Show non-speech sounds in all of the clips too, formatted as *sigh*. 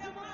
Come.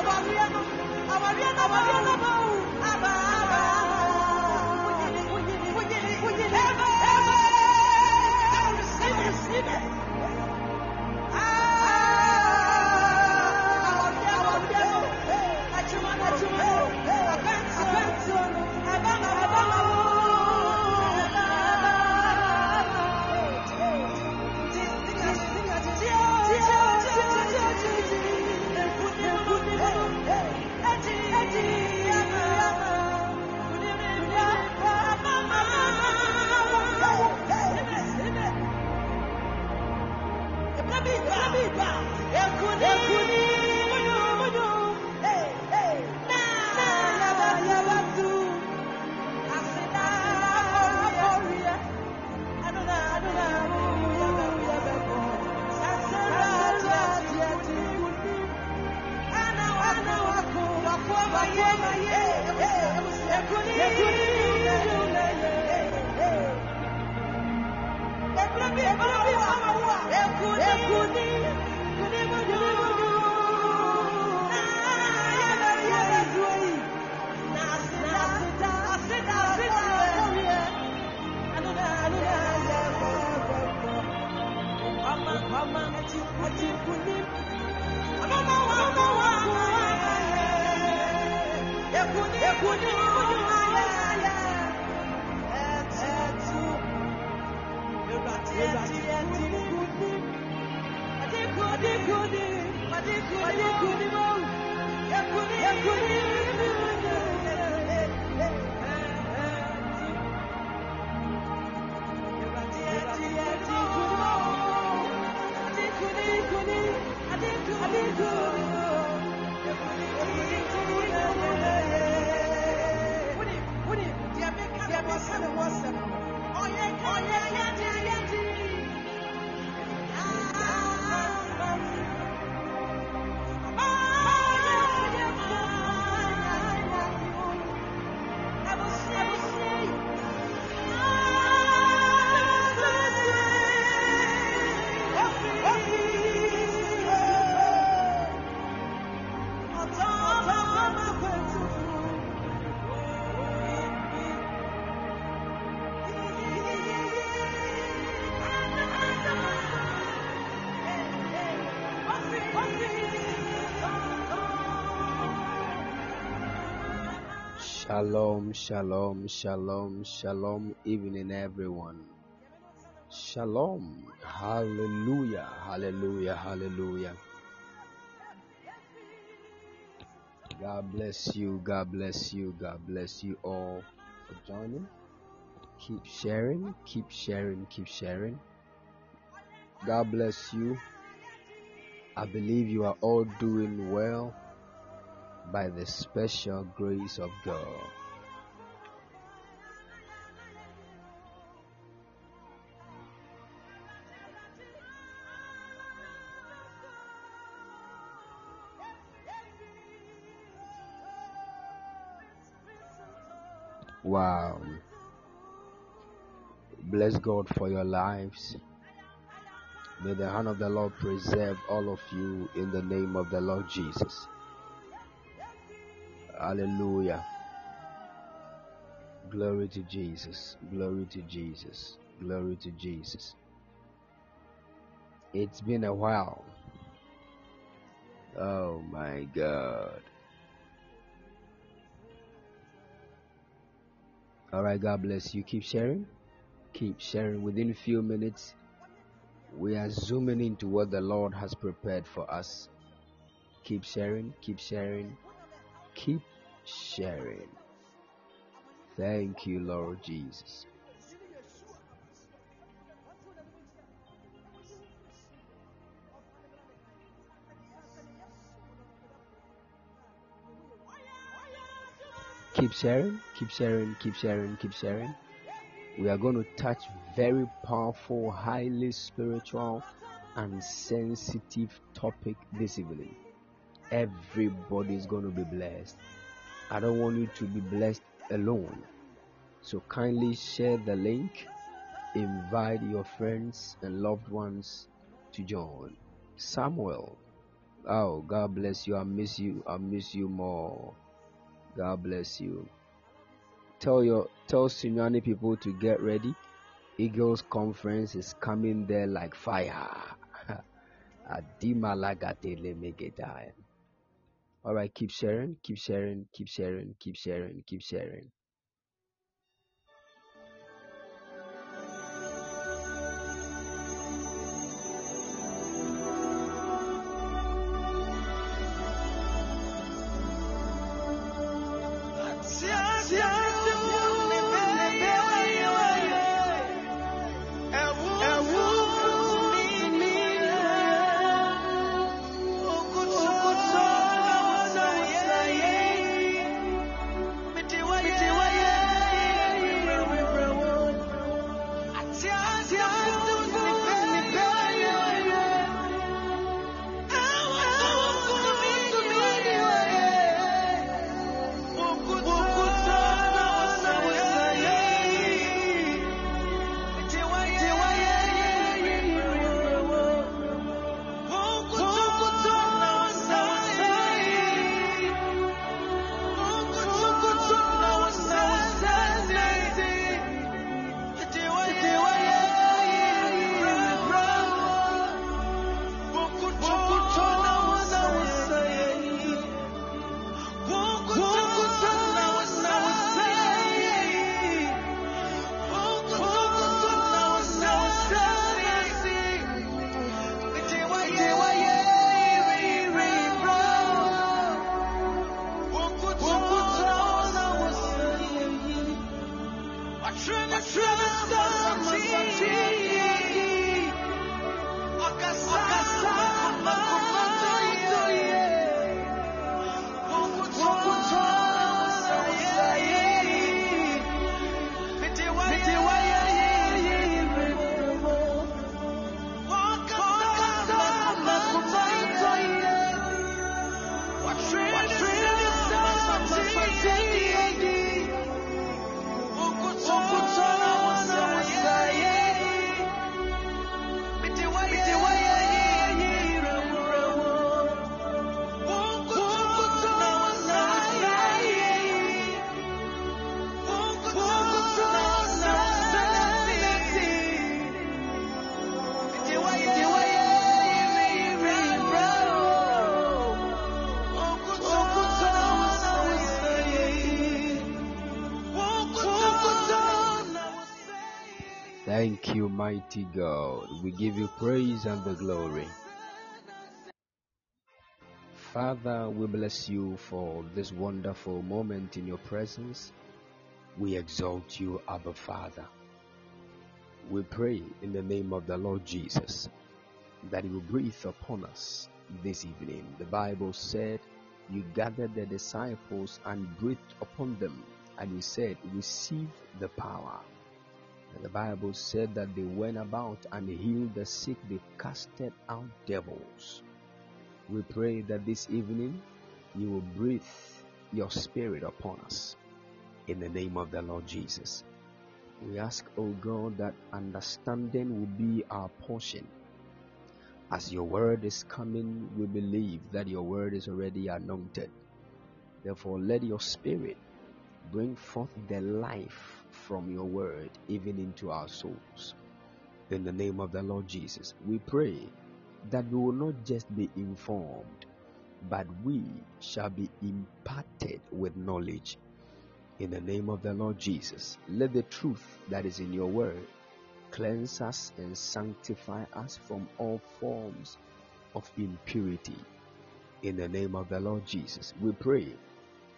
Avaliano, avaliano, avaliano, avaliano. يكوني قد يكوني قد يكوني موت Shalom, shalom, shalom, shalom, evening, everyone. Shalom, hallelujah, hallelujah, hallelujah. God bless you, God bless you, God bless you all for joining. Keep sharing, keep sharing, keep sharing. God bless you. I believe you are all doing well by the special grace of God. Wow. Bless God for your lives. May the hand of the Lord preserve all of you in the name of the Lord Jesus. Hallelujah. Glory to Jesus. Glory to Jesus. Glory to Jesus. It's been a while. Oh my God. All right, God bless you. Keep sharing. Keep sharing. Within a few minutes, we are zooming into what the Lord has prepared for us. Keep sharing. Keep sharing. Keep sharing. Thank you, Lord Jesus. Keep sharing, keep sharing, keep sharing, keep sharing. We are going to touch very powerful, highly spiritual, and sensitive topic this evening. Everybody is going to be blessed. I don't want you to be blessed alone. So kindly share the link, invite your friends and loved ones to join. Samuel Oh, God bless you. I miss you. I miss you more. God bless you. Tell your tell Sunyani people to get ready. Eagles conference is coming there like fire. *laughs* Adima lagatele megedai. All right, keep sharing, keep sharing, keep sharing, keep sharing, keep sharing. God. We give you praise and the glory. Father, we bless you for this wonderful moment in your presence. We exalt you, Abba Father. We pray in the name of the Lord Jesus that you will breathe upon us this evening. The Bible said you gathered the disciples and breathed upon them, and you said, Receive the power. And the Bible said that they went about and healed the sick, they casted out devils. We pray that this evening you will breathe your spirit upon us in the name of the Lord Jesus. We ask, O oh God, that understanding will be our portion. As your word is coming, we believe that your word is already anointed. Therefore, let your spirit bring forth the life from your word even into our souls. In the name of the Lord Jesus, we pray that we will not just be informed, but we shall be imparted with knowledge. In the name of the Lord Jesus, let the truth that is in your word cleanse us and sanctify us from all forms of impurity. In the name of the Lord Jesus, we pray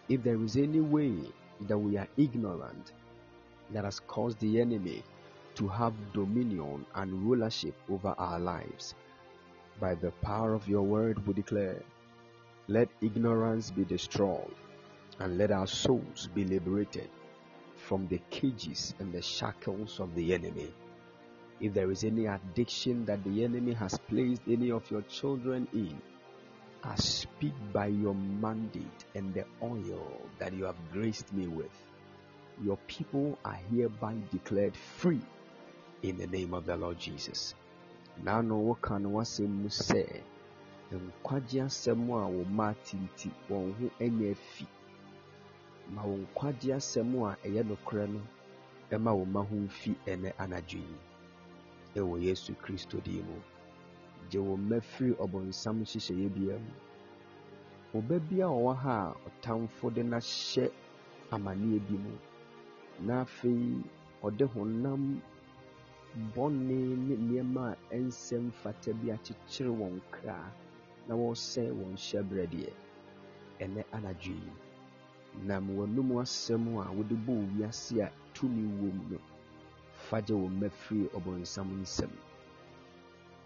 if there is any way that we are ignorant that has caused the enemy to have dominion and rulership over our lives. By the power of your word, we declare, let ignorance be destroyed and let our souls be liberated from the cages and the shackles of the enemy. If there is any addiction that the enemy has placed any of your children in, I speak by your mandate and the oil that you have graced me with your people are hereby declared free in the name of the Lord Jesus. Now, no can was say nkwagye asɛm a wo mma tinti wɔn ho anya afi ma wo nkwagye asɛm a ɛyɛ nokorɛ no ɛma wo mma ho mfi ɛnɛ anadwo yi. Ɛwɔ yesu kristo din mu. Gye wo mma firi ɔbɔnsam nhyehyɛeɛ bia mu. Ɔba bi a ɔwɔ ha a ɔtamfo de n'ahyɛ amanneɛ bi mu na afei ɔde honam bɔne ne nneɛma a ɛnsɛ mfata bi akyekyere wɔn kra na wɔresɛe wɔn hyɛberɛ deɛ ɛnɛ anadwo yi nam w'anom asɛm a wode bɔ wiase a tumi wɔ no fa gye mma firi ɔbɔnsam nsam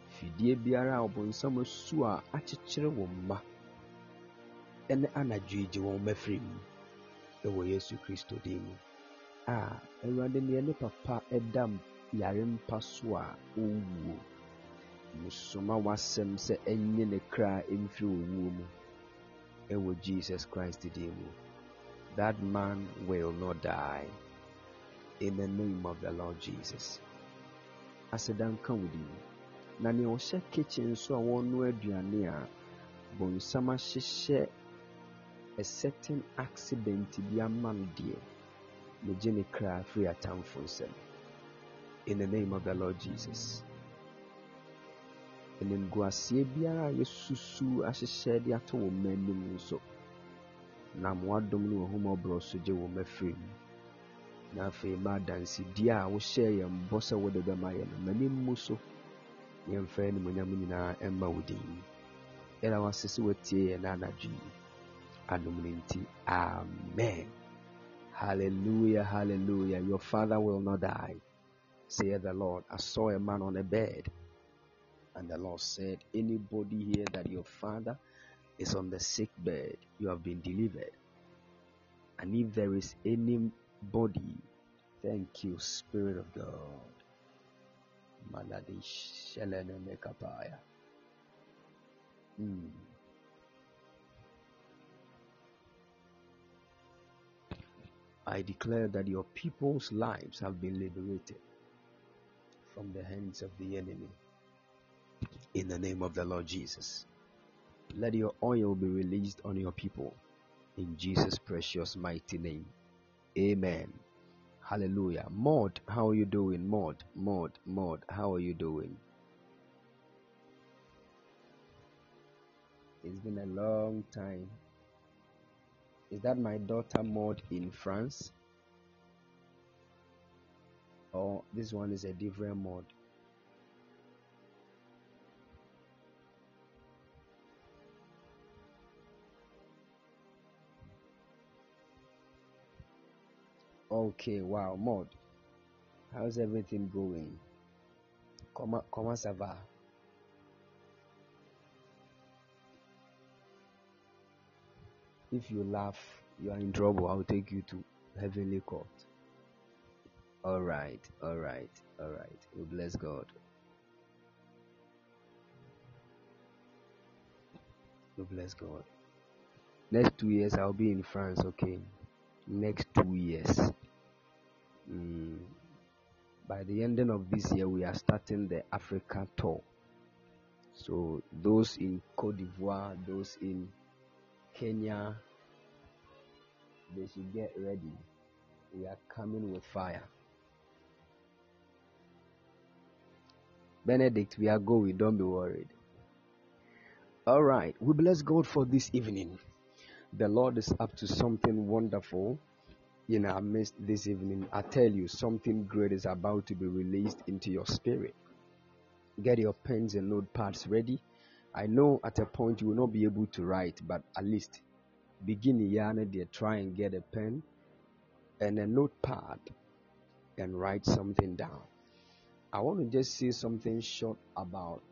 fidie biara a ɔbɔnsam asu a akyekyere wo mma ɛne anadwo yi gye wɔn mma firi mu. Ɛwɔ yesu kristo din mu. A awurade neɛ ne papa ɛda yare mpa so a ɔwuo. Musoma w'asɛm sɛ ɛnye ne kra mfiri owuo mu. Ɛwɔ jesus christ din mu. That man will not die. In the name of the lord jesus. Aseda nka wo din. Na nea ɔhyɛ kitchen so a wɔnoa aduane a bonsam ahyehyɛ a certain accident bi ama no deɛ megye ne kra firi atamfo nsɛm in the name of the Lord Jesus. Animguaseɛ biara a yɛsusu ahyehyɛ de ato wɔn mma anim nso nam wadom ne w'ahummɔborɔ so gye wɔn afiri mu. Na afei ma adansedie a wohyɛɛ yɛn bɔ sɛ wode bɛma yɛn no m'anim mu so yɛmfa animonyam nyinaa ɛmma wo din. Yɛda wase sɛ watie yɛn na anadwo yi. Adom no nti amen hallelujah hallelujah your father will not die saith the Lord. I saw a man on a bed, and the Lord said, Anybody here that your father is on the sick bed, you have been delivered. And if there is anybody, thank you, Spirit of God. Mm. I declare that your people's lives have been liberated from the hands of the enemy. In the name of the Lord Jesus. Let your oil be released on your people. In Jesus' precious mighty name. Amen. Hallelujah. Maud, how are you doing? Maud, Maud, Maud, how are you doing? It's been a long time. Is that my daughter Maud in France? or this one is a different Maud? Okay wow Maud how's everything going? Comment comment ça va if you laugh you are in trouble i'll take you to heavenly court all right, all right, all right. We bless God. We bless God. Next two years, I'll be in France, okay? Next two years. Mm. By the ending of this year, we are starting the Africa tour. So, those in Cote d'Ivoire, those in Kenya, they should get ready. We are coming with fire. Benedict, we are going. Don't be worried. All right. We bless God for this evening. The Lord is up to something wonderful in our midst this evening. I tell you, something great is about to be released into your spirit. Get your pens and notepads ready. I know at a point you will not be able to write, but at least begin Yana there, try and get a pen and a notepad and write something down. I want to just say something short about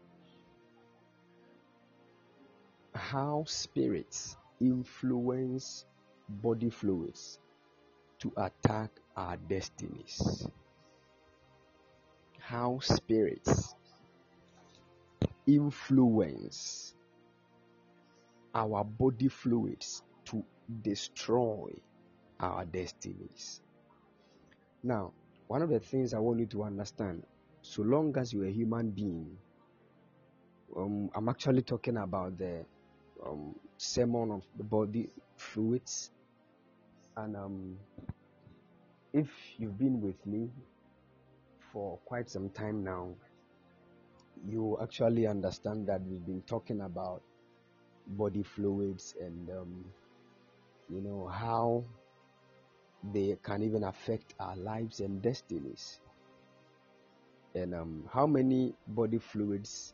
how spirits influence body fluids to attack our destinies. How spirits influence our body fluids to destroy our destinies. Now, one of the things I want you to understand so long as you're a human being, Um, I'm actually talking about the um, sermon of the body fluids. And um, if you've been with me for quite some time now, you actually understand that we've been talking about body fluids and um, you know how they can even affect our lives and destinies. And um, how many body fluids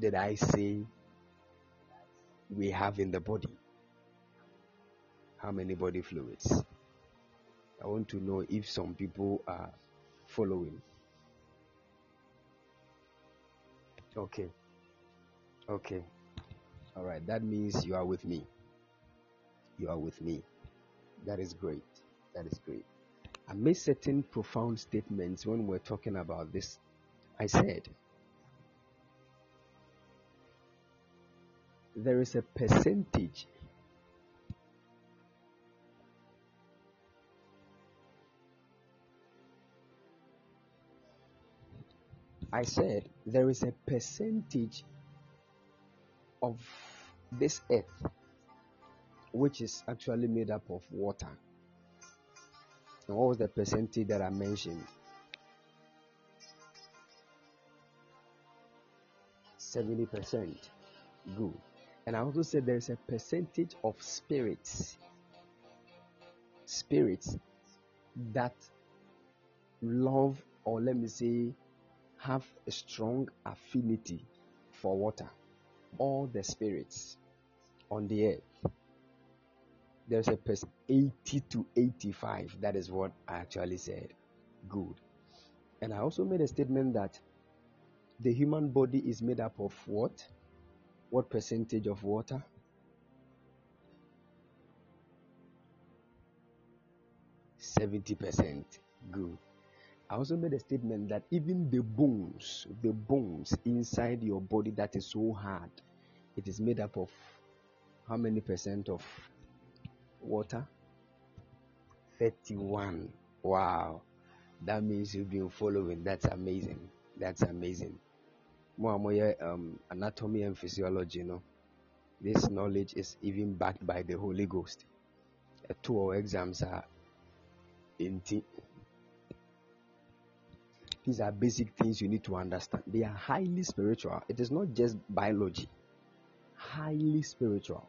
did I say we have in the body? How many body fluids? I want to know if some people are following. Okay. Okay. All right. That means you are with me. You are with me. That is great. That is great. I made certain profound statements when we we're talking about this. I said, there is a percentage I said there is a percentage of this earth which is actually made up of water. And what was the percentage that I mentioned? 70%. Good. And I also said there's a percentage of spirits, spirits that love, or let me say, have a strong affinity for water. All the spirits on the earth. There's a percent 80 to 85. That is what I actually said. Good. And I also made a statement that the human body is made up of what? What percentage of water? Seventy percent. Good. I also made a statement that even the bones, the bones inside your body that is so hard, it is made up of how many percent of water? 31. Wow. That means you've been following. That's amazing. That's amazing. More more um, anatomy and physiology, you know. This knowledge is even backed by the Holy Ghost. Uh, two exams are in these are basic things you need to understand. They are highly spiritual. It is not just biology, highly spiritual.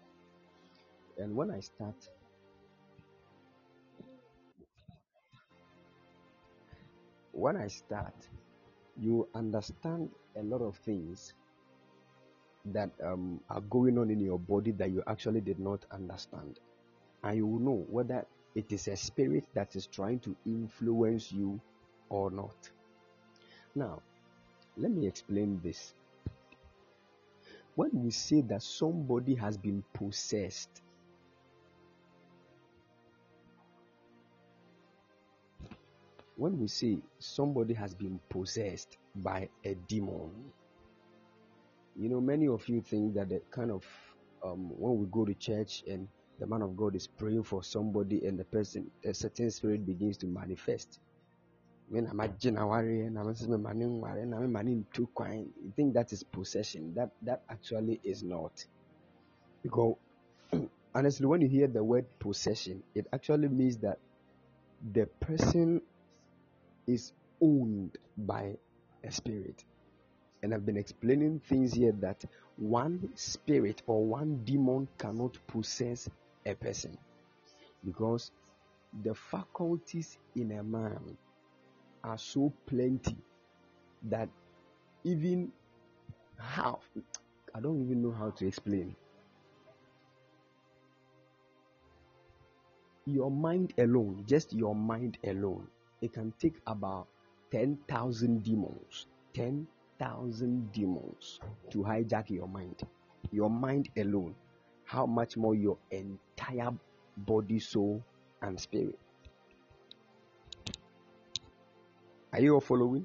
And when I start, when I start, you understand a lot of things that um, are going on in your body that you actually did not understand. And you will know whether it is a spirit that is trying to influence you or not. Now, let me explain this. When we say that somebody has been possessed, when we say somebody has been possessed by a demon, you know, many of you think that the kind of um, when we go to church and the man of God is praying for somebody and the person, a certain spirit begins to manifest when I'm a January and I'm a man and I'm a two coin, you think that is possession. That that actually is not. Because *clears throat* honestly, when you hear the word possession, it actually means that the person is owned by a spirit. And I've been explaining things here that one spirit or one demon cannot possess a person because the faculties in a man are so plenty that even half, I don't even know how to explain. Your mind alone, just your mind alone, it can take about 10,000 demons, 10,000 demons to hijack your mind. Your mind alone. How much more your entire body, soul, and spirit? Are you all following?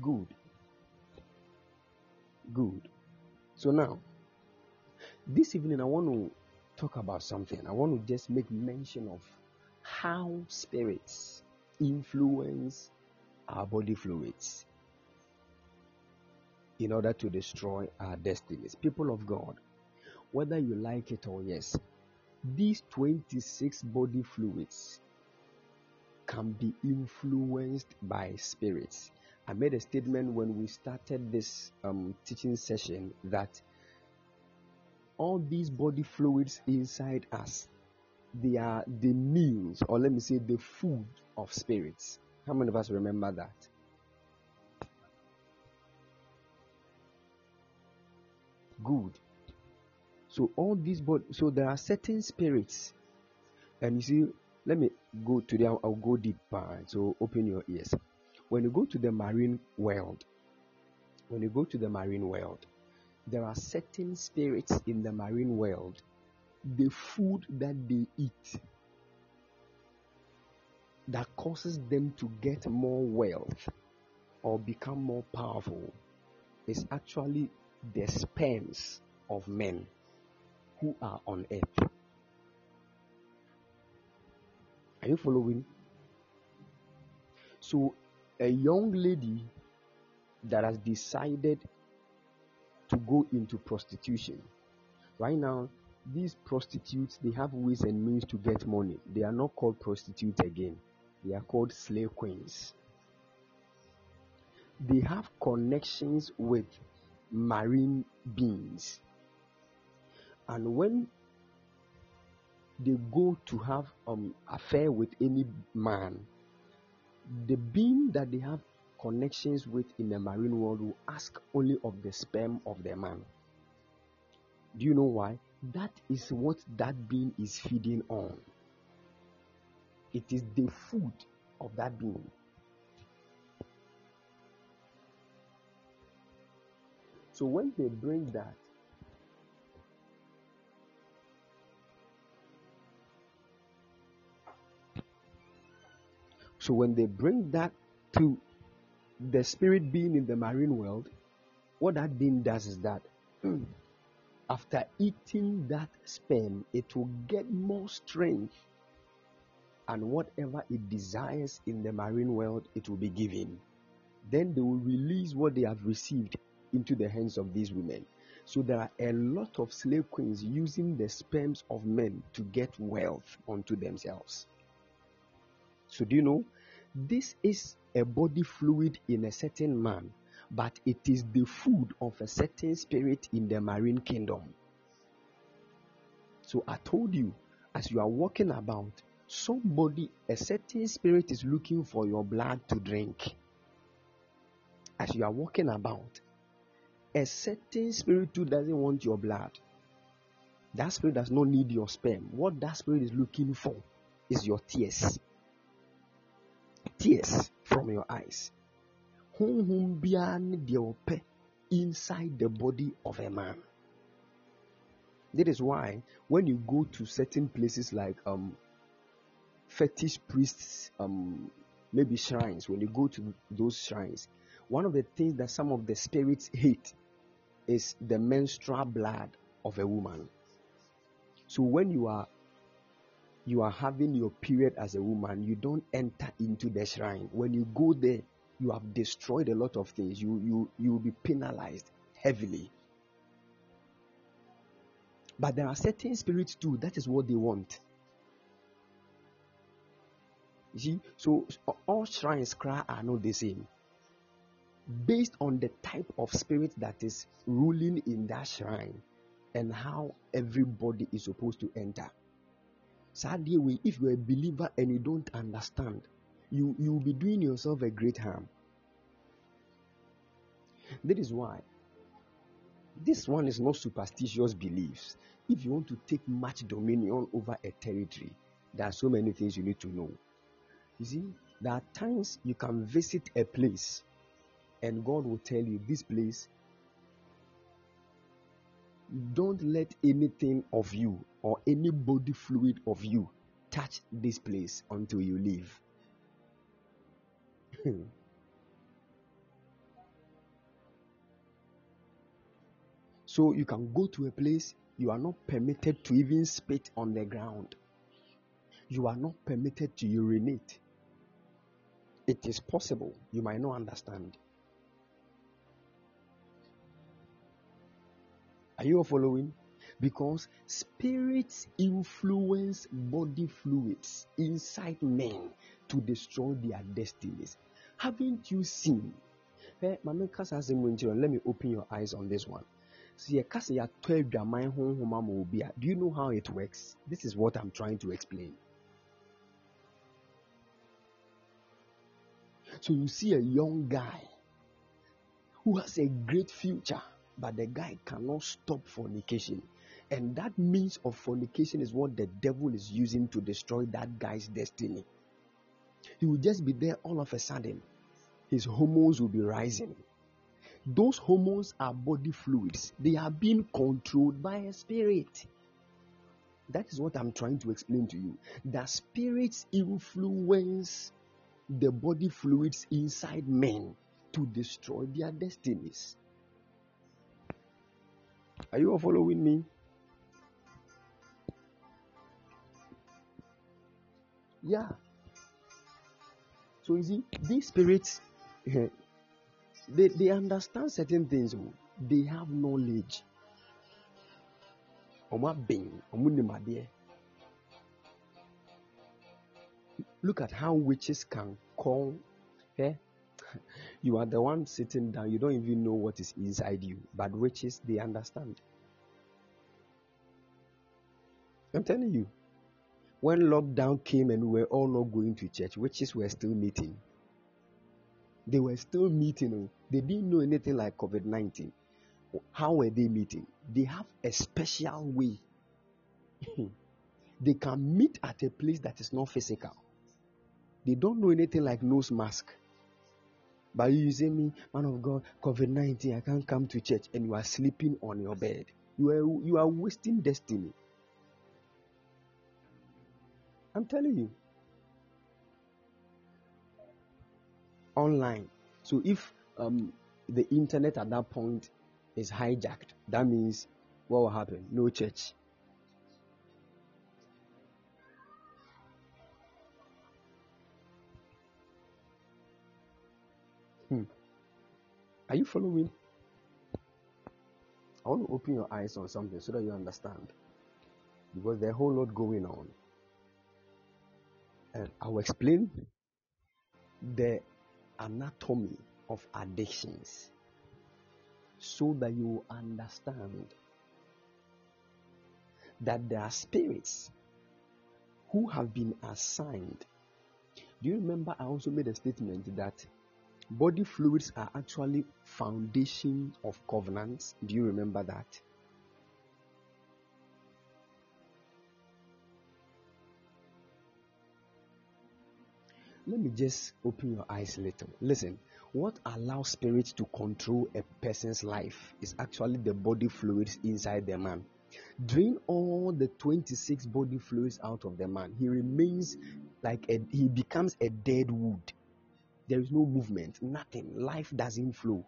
Good. Good. So now, this evening I want to talk about something. I want to just make mention of how spirits influence our body fluids in order to destroy our destinies. People of God, whether you like it or yes, these 26 body fluids can be influenced by spirits. I made a statement when we started this um, teaching session that all these body fluids inside us they are the meals or let me say the food of spirits. How many of us remember that? Good so all these body so there are certain spirits. And you see let me go to them i'll go deeper. So open your ears. When you go to the marine world when you go to the marine world there are certain spirits in the marine world the food that they eat that causes them to get more wealth or become more powerful is actually the sperms of men who are on earth. Are you following? So, a young lady that has decided to go into prostitution, right now, these prostitutes they have ways and means to get money. They are not called prostitutes again, they are called slave queens. They have connections with marine beings. And when they go to have um affair with any man, the being that they have connections with in the marine world will ask only of the sperm of the man. Do you know why? That is what that being is feeding on. It is the food of that being. So when they bring that, so when they bring that to the spirit being in the marine world, what that being does is that *clears throat* after eating that sperm, it will get more strength, and whatever it desires in the marine world, it will be given. Then they will release what they have received into the hands of these women. So there are a lot of slave queens using the sperms of men to get wealth unto themselves. So do you know this is a body fluid in a certain man but it is the food of a certain spirit in the marine kingdom. So I told you, as you are walking about, somebody, a certain spirit is looking for your blood to drink. As you are walking about, a certain spirit too doesn't want your blood. That spirit does not need your sperm. What that spirit is looking for is your tears. Tears from your eyes inside the body of a man. That is why when you go to certain places like um, fetish priests, um, maybe shrines, when you go to those shrines, one of the things that some of the spirits hate is the menstrual blood of a woman. So when you are you are having your period as a woman, you don't enter into the shrine. When you go there, you have destroyed a lot of things. You you you will be penalized heavily. But there are certain spirits too. That is what they want. You see, so all shrines cry are not the same. Based on the type of spirit that is ruling in that shrine and how everybody is supposed to enter. Sadly, if you're a believer and you don't understand, you you will be doing yourself a great harm. That is why this one is not superstitious beliefs. If you want to take much dominion over a territory, there are so many things you need to know. You see, there are times you can visit a place and God will tell you this place don't let anything of you or any body fluid of you touch this place until you leave. *laughs* so you can go to a place you are not permitted to even spit on the ground. You are not permitted to urinate. It is possible. You might not understand. Are you following? Because spirits influence body fluids inside men to destroy their destinies. Haven't you seen? Eh, hey, let me open your eyes on this one. Eh, do you know how it works? This is what I'm trying to explain. So you see a young guy who has a great future, but the guy cannot stop fornication. And that means of fornication is what the devil is using to destroy that guy's destiny. He will just be there all of a sudden. His hormones will be rising. Those hormones are body fluids. They are being controlled by a spirit. That is what I'm trying to explain to you. The spirits influence the body fluids inside men to destroy their destinies. Are you all following me? Yeah. So you see, these spirits, *laughs* they, they understand certain things. Oh. They have knowledge. Look at how witches can call. Eh? *laughs* You are the one sitting down, you don't even know what is inside you. But witches, they understand. I'm telling you. When lockdown came and we were all not going to church, witches were still meeting. They were still meeting. Oh. They didn't know anything like COVID 19. How were they meeting? They have a special way. *laughs* they can meet at a place that is not physical. They don't know anything like nose mask. But you say me, man of God, COVID 19, I can't come to church, and you are sleeping on your bed. You are, you are wasting destiny. I'm telling you. Online. So if um, the internet at that point is hijacked, that means what will happen? No church. Are you following? I want to open your eyes on something so that you understand. Because there's a whole lot going on. And I'll explain the anatomy of addictions so that you understand that there are spirits who have been assigned. Do you remember I also made a statement that Body fluids are actually foundation of covenants. Do you remember that? Let me just open your eyes a little. Listen, what allows spirits to control a person's life is actually the body fluids inside the man. Drain all the 26 body fluids out of the man. He remains like a, he becomes a dead wood. There is no movement, nothing. Life doesn't flow.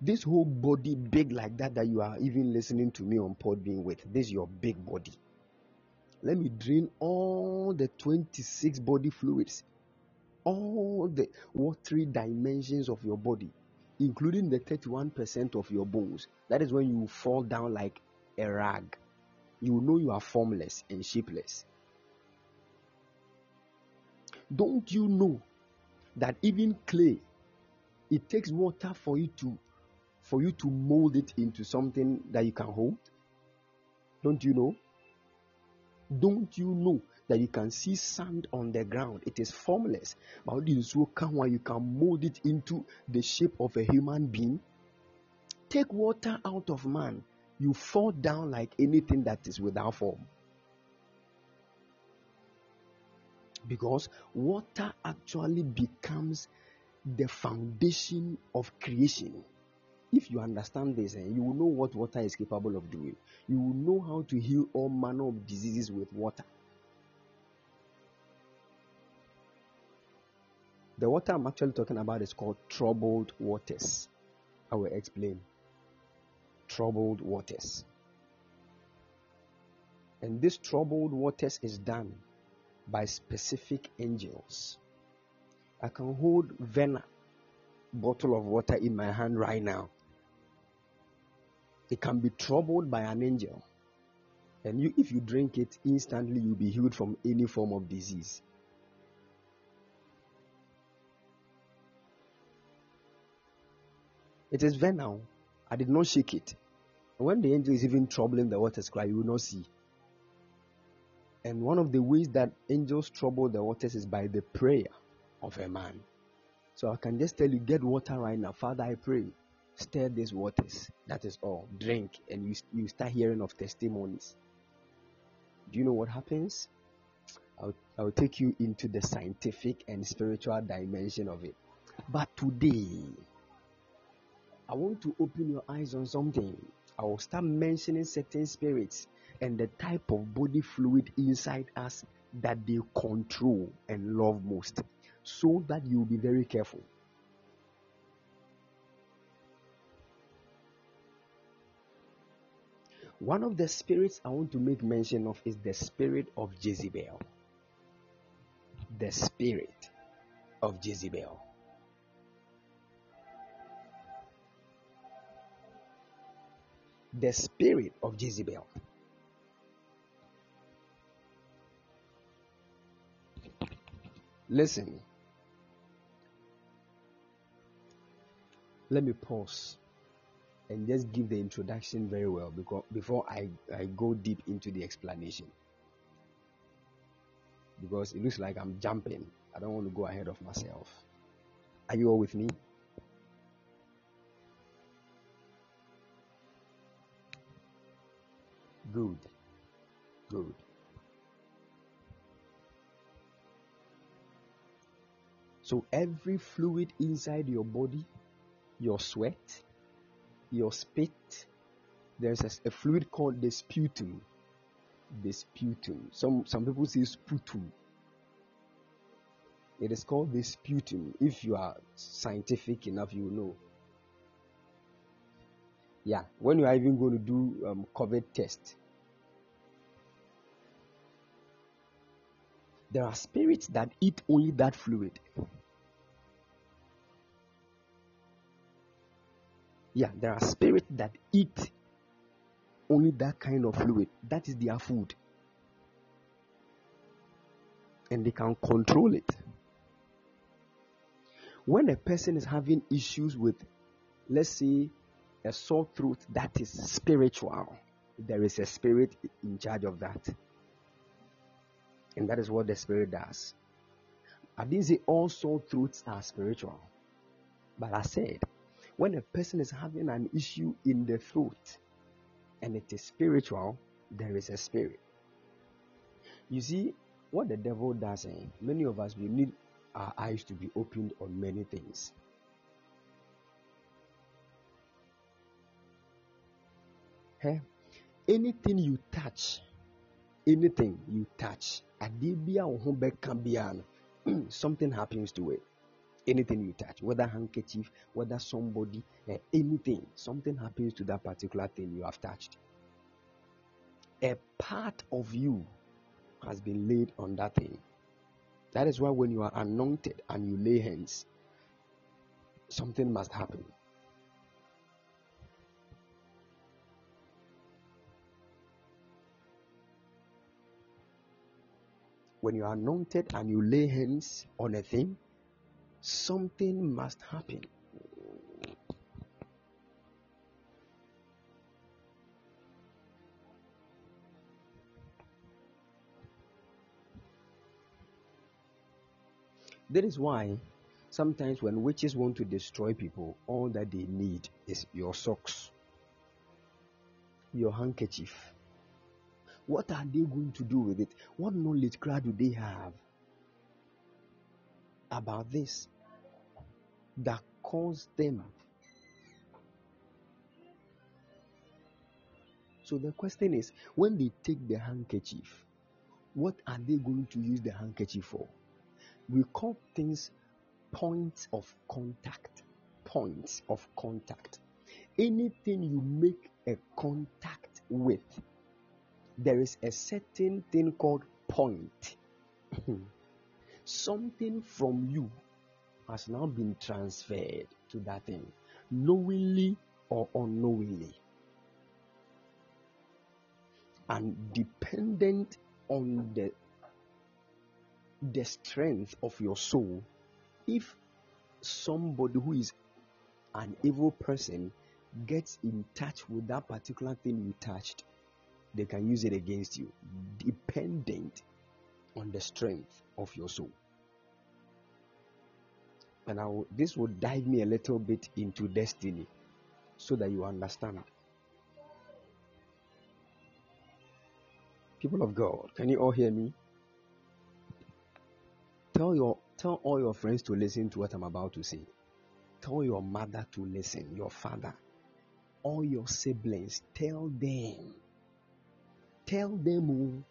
This whole body big like that that you are even listening to me on Podbean with, this is your big body. Let me drain all the 26 body fluids, all the watery dimensions of your body, including the 31% of your bones. That is when you fall down like a rag. You know you are formless and shapeless. Don't you know that even clay, it takes water for you to for you to mold it into something that you can hold? Don't you know? Don't you know that you can see sand on the ground? It is formless, but you can mold it into the shape of a human being. Take water out of man, you fall down like anything that is without form. Because water actually becomes the foundation of creation. If you understand this, eh, you will know what water is capable of doing. You will know how to heal all manner of diseases with water. The water I'm actually talking about is called troubled waters. I will explain. Troubled waters. And this troubled waters is done by specific angels. I can hold Vena bottle of water in my hand right now. It can be troubled by an angel. And you, if you drink it, instantly you'll be healed from any form of disease. It is venom. I did not shake it. When the angel is even troubling the waters cry, you will not see. And one of the ways that angels trouble the waters is by the prayer of a man. So I can just tell you, get water right now. Father, I pray, stir these waters. That is all. Drink, and you, you start hearing of testimonies. Do you know what happens? I'll, I'll take you into the scientific and spiritual dimension of it. But today, I want to open your eyes on something. I will start mentioning certain spirits and the type of body fluid inside us that they control and love most so that you'll be very careful. One of the spirits I want to make mention of is the spirit of Jezebel. The spirit of Jezebel. The spirit of Jezebel. Listen. Let me pause and just give the introduction very well because before I, I go deep into the explanation. Because it looks like I'm jumping. I don't want to go ahead of myself. Are you all with me? Good. Good. So every fluid inside your body, your sweat, your spit, there's a, a fluid called the sputum. The sputum. Some some people say sputum. It is called the sputum. If you are scientific enough, you know. Yeah, when you are even going to do um, COVID test, there are spirits that eat only that fluid. Yeah, there are spirits that eat only that kind of fluid. That is their food. And they can control it. When a person is having issues with, let's say, a sore throat that is spiritual, there is a spirit in charge of that. And that is what the spirit does. I didn't say all sore throats are spiritual. But I said when a person is having an issue in the throat and it is spiritual, there is a spirit. You see, what the devil does, eh, many of us, we need our eyes to be opened on many things. Hey, anything you touch, anything you touch, something happens to it anything you touch, whether handkerchief, whether somebody, uh, anything, something happens to that particular thing you have touched. A part of you has been laid on that thing. That is why when you are anointed and you lay hands, something must happen. When you are anointed and you lay hands on a thing, something must happen. That is why sometimes when witches want to destroy people, all that they need is your socks, your handkerchief. What are they going to do with it? What knowledge do they have about this? that caused them. So the question is when they take the handkerchief, what are they going to use the handkerchief for? We call things points of contact. Points of contact. Anything you make a contact with, there is a certain thing called point. something from you has now been transferred to that thing, knowingly or unknowingly. And dependent on the the strength of your soul, if somebody who is an evil person gets in touch with that particular thing you touched, they can use it against you, dependent on the strength of your soul. And will, this will dive me a little bit into destiny so that you understand. People of God, can you all hear me? Tell your tell all your friends to listen to what I'm about to say. Tell your mother to listen, your father, all your siblings, tell them. Tell them oh,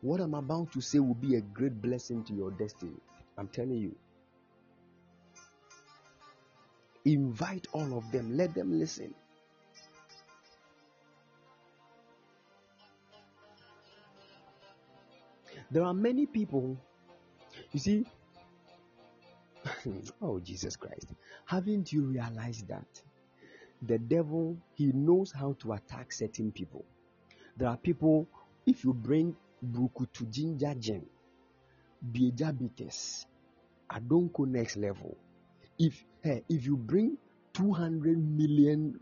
what I'm about to say will be a great blessing to your destiny. I'm telling you. Invite all of them, let them listen. There are many people, you see, *laughs* oh Jesus Christ, haven't you realized that the devil he knows how to attack certain people? There are people, if you bring brukutu ginger gin, diabetes, I don't go next level, if hey, if you bring 200 million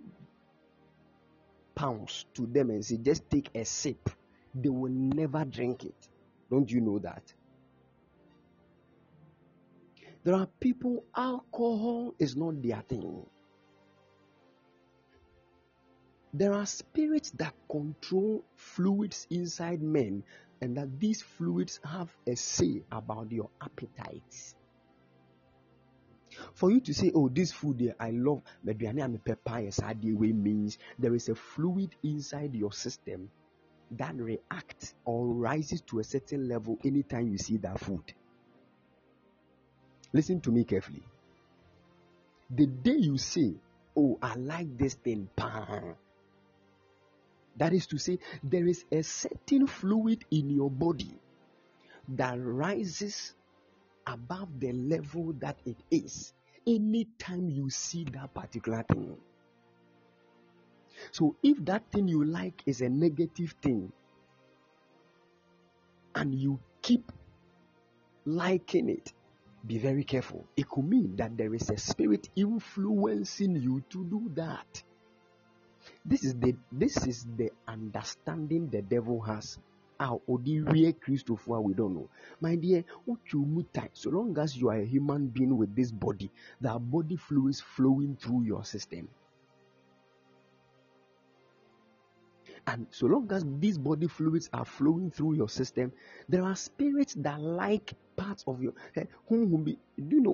pounds to them and say just take a sip they will never drink it. Don't you know that? There are people alcohol is not their thing there are spirits that control fluids inside men and that these fluids have a say about your appetites for you to say, oh, this food there, I love means there is a fluid inside your system that reacts or rises to a certain level anytime you see that food. Listen to me carefully. The day you say, Oh, I like this thing, bang, that is to say, there is a certain fluid in your body that rises above the level that it is anytime you see that particular thing. So, if that thing you like is a negative thing and you keep liking it, be very careful. It could mean that there is a spirit influencing you to do that. This is the this is the understanding the devil has. Wie kristofo a we don't know. My dear mu time so long as you are a human being with this body the body fluids flowing through your system and so long as these body fluids are flowing through your system there are spirits that like parts of eh, do you know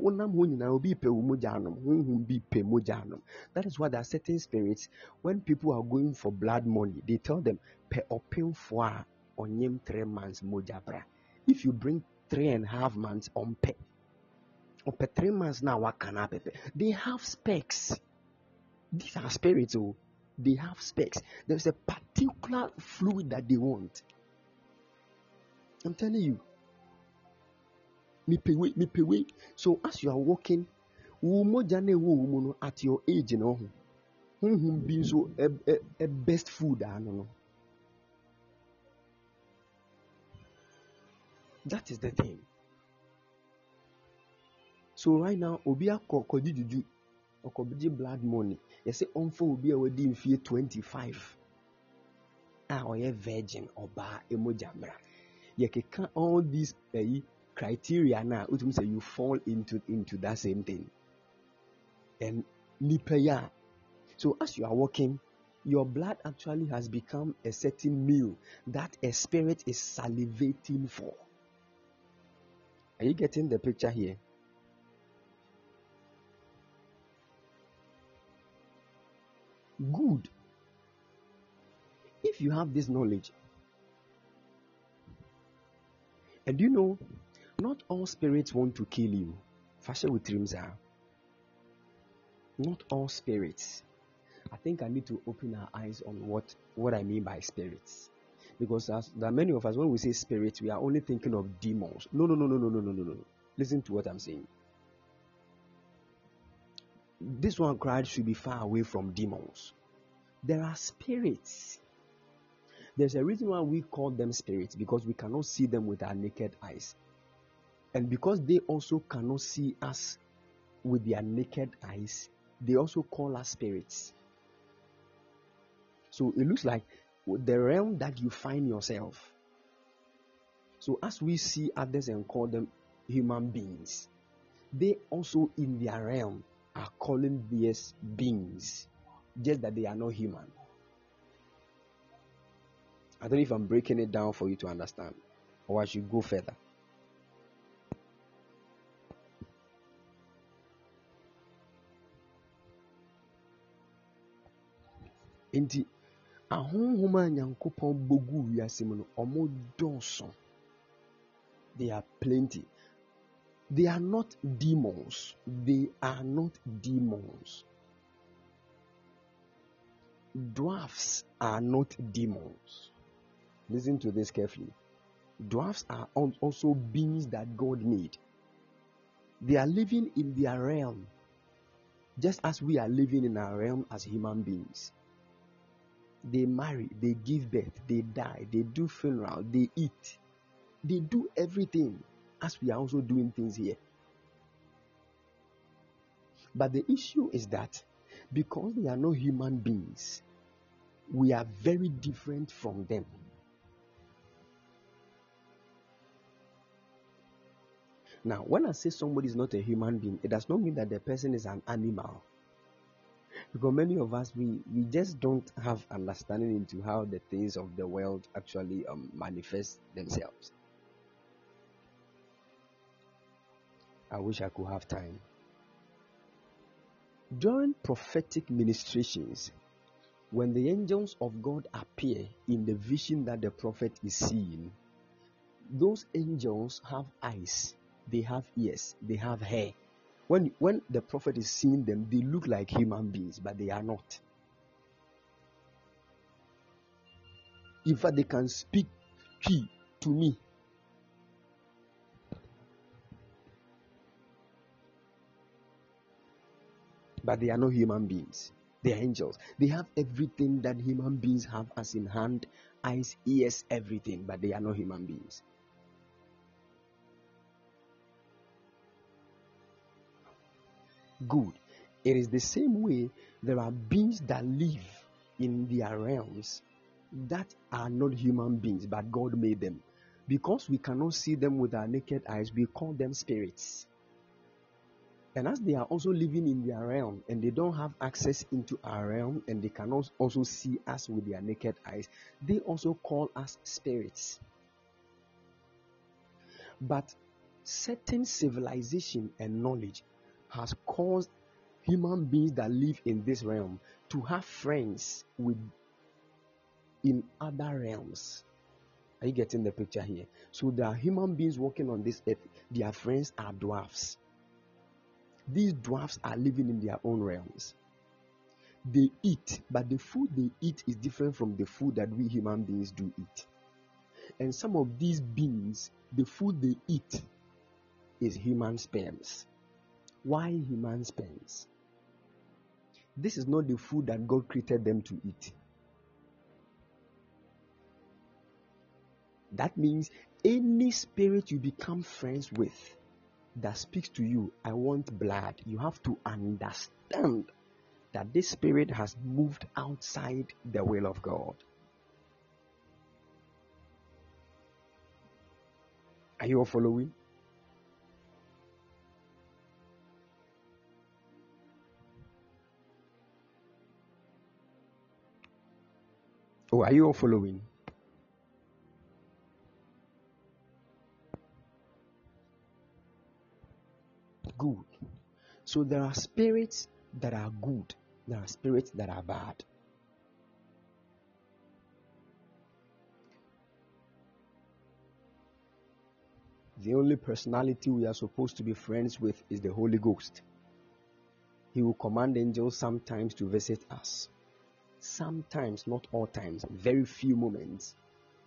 that is why there are certain spirits when people are going for blood money they tell them pe for onyem three months moja bra. If you bring three and a half months on pe ɔpɛ three months now waka na pepe. They have specs. These are spirits oh they have specs. There's a particular fluid that they want. I'm telling you. Mipewe mipewe so as you are walking wo mogya na ɛwɔ at your age no. Ho honhom bi nso ɛ best food ah, ano no That is the thing. So right now, obi akɔ kɔgye juju ɔkɔgye blood money yɛsɛ ɔmfa obi a wadi twenty five a ɔyɛ virgin ɔbaa emogya mmra all these ɛyi criteria na wotumi sɛ you fall into into that same thing and nipa so as you are walking your blood actually has become a certain meal that a spirit is salivating for. Are you getting the picture here? Good. If you have this knowledge, and you know, not all spirits want to kill you. Fashion with dreams are. Not all spirits. I think I need to open our eyes on what, what I mean by spirits. Because as there are many of us, when we say spirits, we are only thinking of demons. No, no, no, no, no, no, no, no, no. Listen to what I'm saying. This one cried should be far away from demons. There are spirits. There's a reason why we call them spirits because we cannot see them with our naked eyes. And because they also cannot see us with their naked eyes, they also call us spirits. So it looks like the realm that you find yourself. So as we see others and call them human beings, they also in their realm are calling these beings, just that they are not human. I don't know if I'm breaking it down for you to understand, or I should go further. nti ahonhom a nyankopɔn bɔgu wiase mu no ɔmo dɔɔso they are plenty they are not demons. They are not demons. Dwarfs are not demons. Listen to this carefully. Dwarfs are also beings that god made. They are living in their realm just as we are living in our realm as human beings. They marry, they give birth, they die, they do funeral, they eat, they do everything as we are also doing things here. But the issue is that because they are not human beings, we are very different from them. Now, when I say somebody is not a human being, it does not mean that the person is an animal because many of us we we just don't have understanding into how the things of the world actually um, manifest themselves i wish i could have time during prophetic ministrations when the angels of god appear in the vision that the prophet is seeing those angels have eyes they have ears they have hair when when the prophet is seeing them, they look like human beings, but they are not. In fact, they can speak Twi to me. But they are not human beings. They are angels. They have everything that human beings have as in hand, eyes, ears, everything, but they are not human beings. good. It is the same way there are beings that live in their realms that are not human beings, but God made them. Because we cannot see them with our naked eyes, we call them spirits. And as they are also living in their realm and they don't have access into our realm and they cannot also see us with their naked eyes, they also call us spirits. But certain civilization and knowledge has caused human beings that live in this realm to have friends with in other realms. Are you getting the picture here? So there are human beings walking on this earth. Their friends are dwarfs. These dwarfs are living in their own realms. They eat, but the food they eat is different from the food that we human beings do eat. And some of these beings, the food they eat is human sperms. Why human sperms? This is not the food that God created them to eat. That means any spirit you become friends with that speaks to you, I want blood, you have to understand that this spirit has moved outside the will of God. Are you all following? Oh, are you all following? Good. So there are spirits that are good, there are spirits that are bad. The only personality we are supposed to be friends with is the Holy Ghost. He will command angels sometimes to visit us sometimes, not all times, very few moments,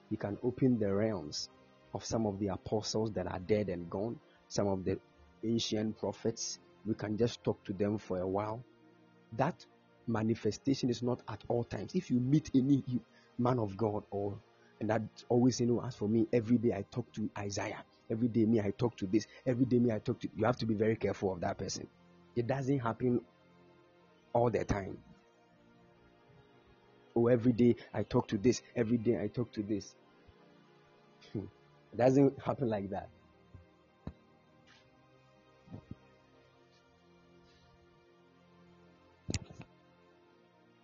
He can open the realms of some of the apostles that are dead and gone, some of the ancient prophets. We can just talk to them for a while. That manifestation is not at all times. If you meet any man of God or and that always you know as for me every day I talk to Isaiah every day me I talk to this every day me I talk to you have to be very careful of that person it doesn't happen all the time oh every day I talk to this every day I talk to this hmm. it doesn't happen like that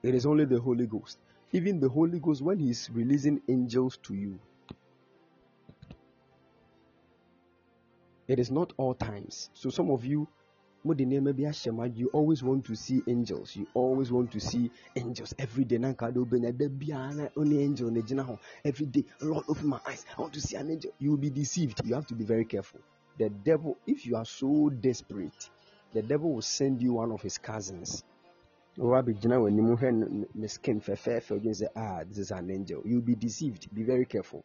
it is only the Holy Ghost even the Holy Ghost, when He's releasing angels to you, it is not all times. So some of you, you always want to see angels. You always want to see angels every day. Every day. Lord, open my eyes. I want to see an angel. You will be deceived. You have to be very careful. The devil, if you are so desperate, the devil will send you one of his cousins fɛfɛɛfɛ wodwene sɛ ah this is an angel. You'll be deceived. Be very careful.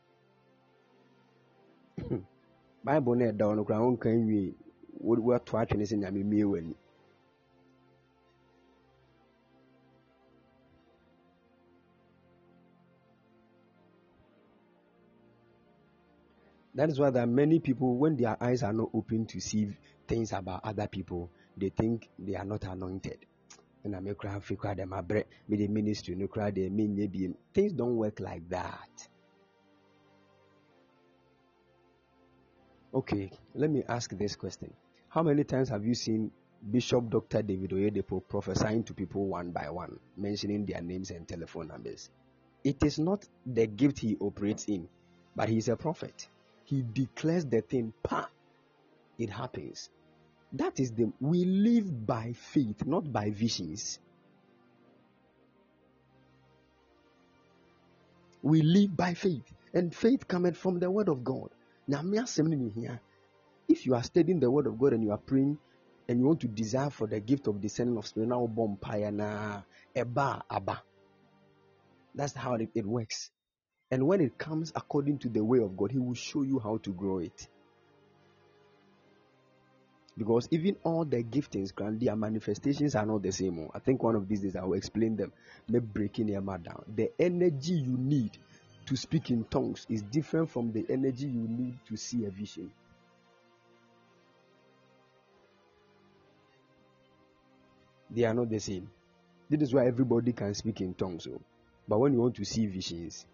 *clears throat* Bible no ɛda hɔ no koraa wonka nwie woato atwene sɛ nyame mmie w'ani That is why there are many people, when their eyes are not open to see things about other people, they think they are not anointed na me kura fi kura dem abrɛ me the ministry no kura dem me nye biem things don't work like that. Okay let me ask this question. How many times have you seen bishop dr david oyedepo prophesying to people one by one mentioning their names and telephone numbers? It is not the gift he operates in but he is a prophet. He declares the thing pa it happens that is the we live by faith, not by visions. We live by faith, and faith cometh from the word of God. If you are studying the word of God and you are praying and you want to desire for the gift of discerning of spirit, now bomb na eba aba. That's how it, it works. And when it comes according to the way of God, He will show you how to grow it. Because even all the giftings, their manifestations are not the same. Oh. I think one of these days I will explain them. Maybe breaking them down. The energy you need to speak in tongues is different from the energy you need to see a vision. They are not the same. This is why everybody can speak in tongues. Oh. But when you want to see visions,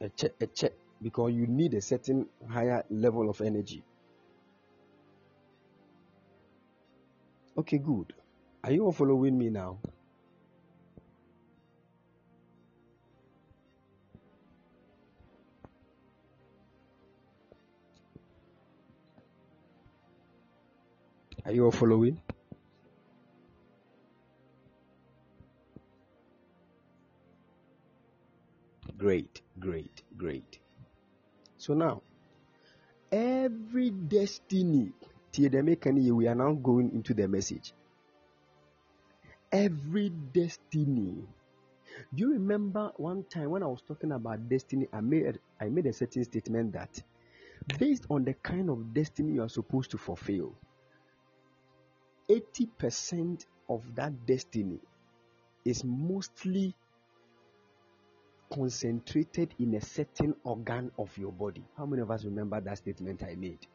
a check, a check, because you need a certain higher level of energy. Okay, good. Are you all following me now? Are you all following? Great, great, great. So now, every destiny, we are now going into the message. Every destiny. Do you remember one time when I was talking about destiny? I made I made a certain statement that based on the kind of destiny you are supposed to fulfill, 80% of that destiny is mostly concentrated in a certain organ of your body. How many of us remember that statement I made?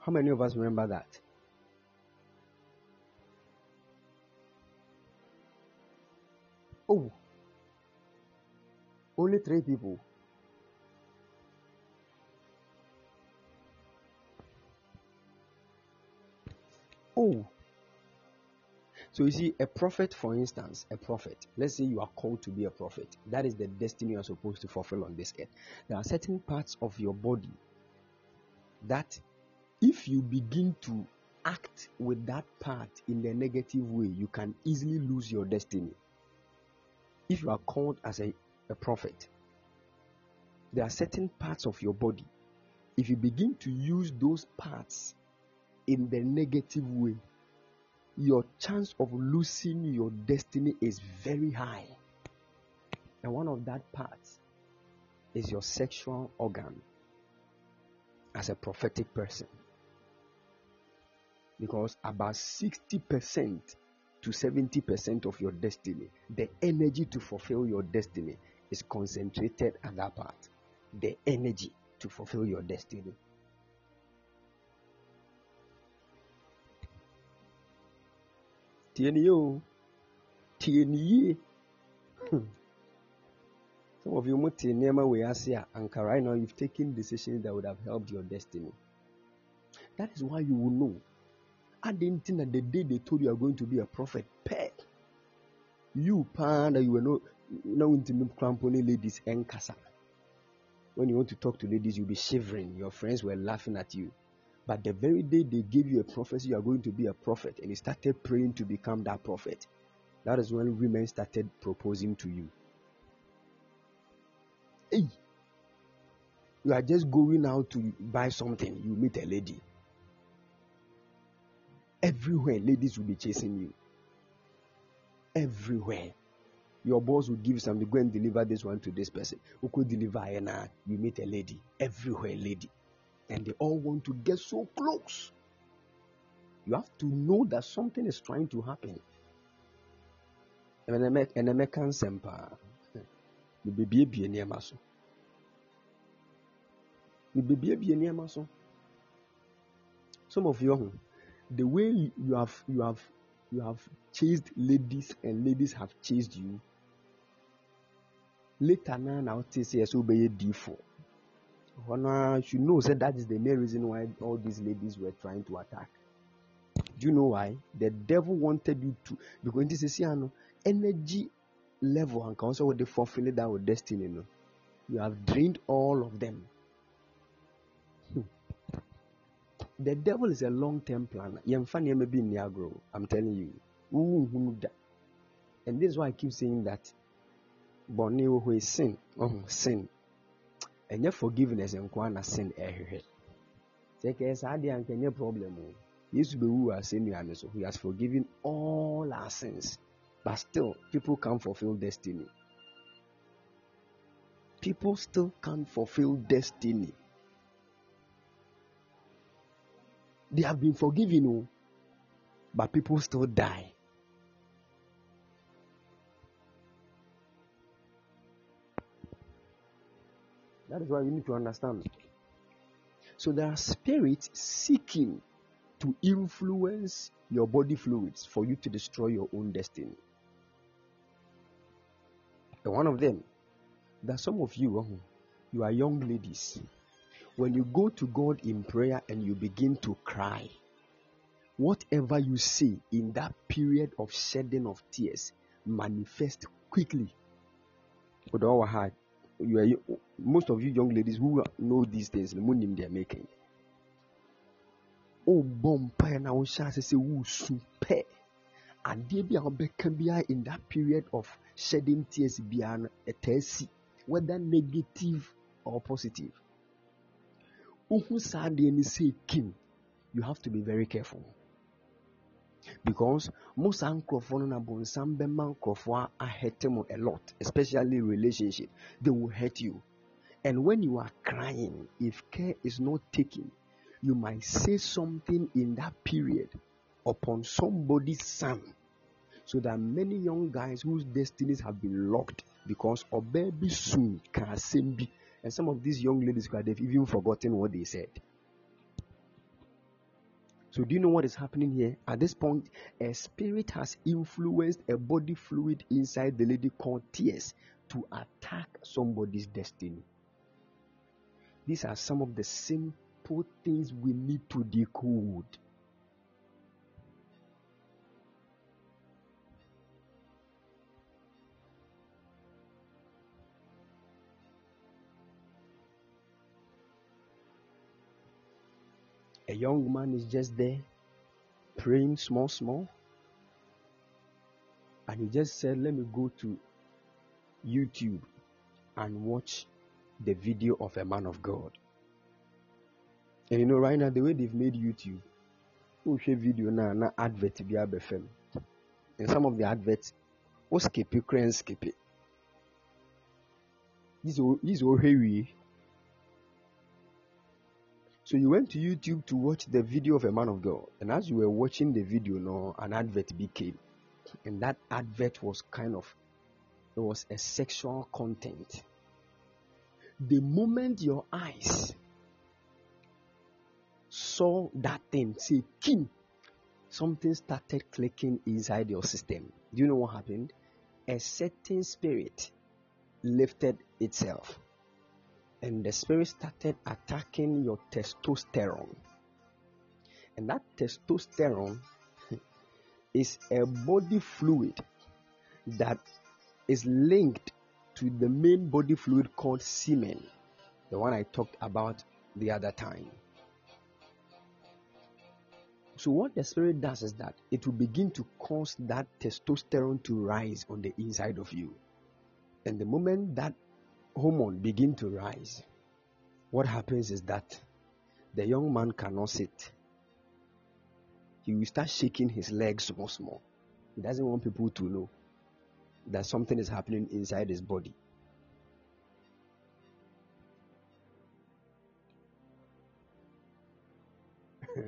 How many of us remember that? Oh, only three people. Oh. So you see, a prophet, for instance, a prophet, let's say you are called to be a prophet. That is the destiny you are supposed to fulfill on this earth. There are certain parts of your body that if you begin to act with that part in a negative way, you can easily lose your destiny. If you are called as a, a prophet, there are certain parts of your body if you begin to use those parts in the negative way, your chance of losing your destiny is very high. And one of that parts is your sexual organ as a prophetic person. Because about 60% to 70% of your destiny, the energy to fulfill your destiny is concentrated at that part. The energy to fulfill your destiny. TNU. TNU. Hmm. Some of you mute nneɛma wei ase a anka right now you've taken decisions that would have helped your destiny. That is why you will know. I didn't think that the day they told you are going to be a prophet, pay. You pan that you were not now into crampony ladies and kasa. When you want to talk to ladies, you'll be shivering. Your friends were laughing at you. But the very day they gave you a prophecy, you are going to be a prophet, and you started praying to become that prophet. That is when women started proposing to you. Hey, you are just going out to buy something, you meet a lady. Everywhere, ladies will be chasing you. Everywhere. Your boss will give something, go and deliver this one to this person. Who could deliver you meet a lady. Everywhere, lady and they all want to get so close. You have to know that something is trying to happen. ɛnɛmɛ ka nsɛm paa mebebiebie nneɛma You mebebiebie nneɛma so some of you the way you have you have you have chased ladies and ladies have chased you later na na wote sɛ ɛsɛ d4 Hannah uh, should know that that is the main reason why all these ladies were trying to attack. Do you know why? The devil wanted you to because this is you know, energy level and council with the fulfilling that with destiny. You, know? you have drained all of them. Hmm. The devil is a long-term planner. I'm telling you. And this is why I keep saying that. Borneo who is sin. Oh, sin ɛnyɛ forgiveness nko na sin ɛhwehwɛ sɛ kɛɛ saa deɛ anka ɛnyɛ problem o yesu bɛwu wɔ so he has forgiven all our sins but still, people can't fulfill destiny. People still can't fulfill destiny. They have been forgiven, oh, but people still die. That is why you need to understand. So there are spirits seeking to influence your body fluids for you to destroy your own destiny. And one of them, that some of you, uh-huh, you are young ladies. When you go to God in prayer and you begin to cry, whatever you see in that period of shedding of tears manifest quickly. With our heart, you are most of you young ladies who know these things, the money they are making. Oh, bomb, na wo hyɛ ase sɛ wosu pɛ adeɛ bi a wɔbɛka biara in that period of shedding tears biara no ɛtaa whether negative or positive. You have to be very careful because mo saa nkurɔfoɔ no na bonsam bɛma nkurɔfoɔ a lot especially relationship they will hurt you. And when you are crying if care is not taken you might say something in that period upon somebody's son. So are many young guys whose destinies have been locked because of baby soon and some of these young ladies they've even forgotten what they said so do you know what is happening here? At this point a spirit has influenced a body fluid inside the lady called tears to attack somebody's destiny. These are some of the simple things we need to decode young man is just there praying small, small. And he just said, Let me go to YouTube and watch the video of a man of God. And you know, right now, the way they've made YouTube, we share video now, na advert be abfm. And some of the adverts, we skip it, skip it. This is all heavy. So you went to YouTube to watch the video of a man of God, and as you were watching the video, no, an advert became, and that advert was kind of, it was a sexual content. The moment your eyes saw that thing, say Kim, something started clicking inside your system. Do you know what happened? A certain spirit lifted itself and the spirit started attacking your testosterone. And that testosterone *laughs* is a body fluid that is linked to the main body fluid called semen, the one I talked about the other time. So, what the spirit does is that it will begin to cause that testosterone to rise on the inside of you. And the moment that hormone begin to rise, what happens is that the young man cannot sit. He will start shaking his legs small, small. He doesn't want people to know that something is happening inside his body. *laughs*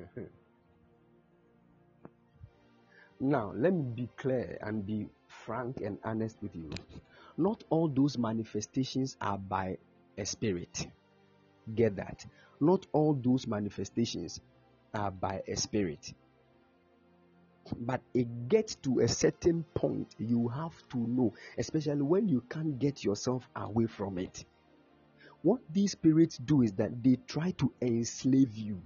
now, let me be clear and be frank and honest with you. Not all those manifestations are by a spirit. Get that? Not all those manifestations are by a spirit. But it gets to a certain point, you have to know, especially when you can't get yourself away from it. What these spirits do is that they try to enslave you.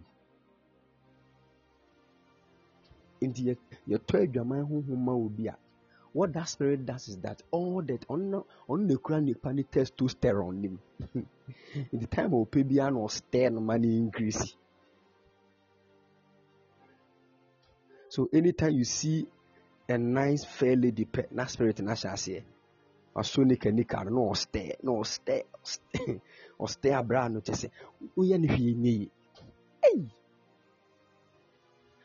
nti yɛtɔ adwaman what that spirit does is that all that on on the ground, you panic test to stare on him. *laughs* In the time of PBN or stare money increase. So anytime you see a nice fair lady pet, that spirit in Asha say, or so nika nika no stare, no stare, or stare *laughs* bra no just say, we any hey.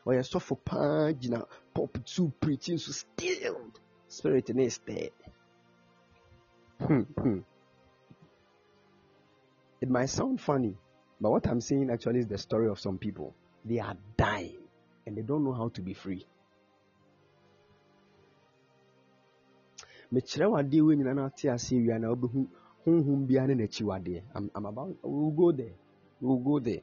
ɔyɛ sɔfo paa gyina pop two preaching so still spirit is there. Hmm, hmm. It might sound funny, but what I'm saying actually is the story of some people. They are dying and they don't know how to be free. n'akyiwadeɛ I'm about we'll go there we'll go there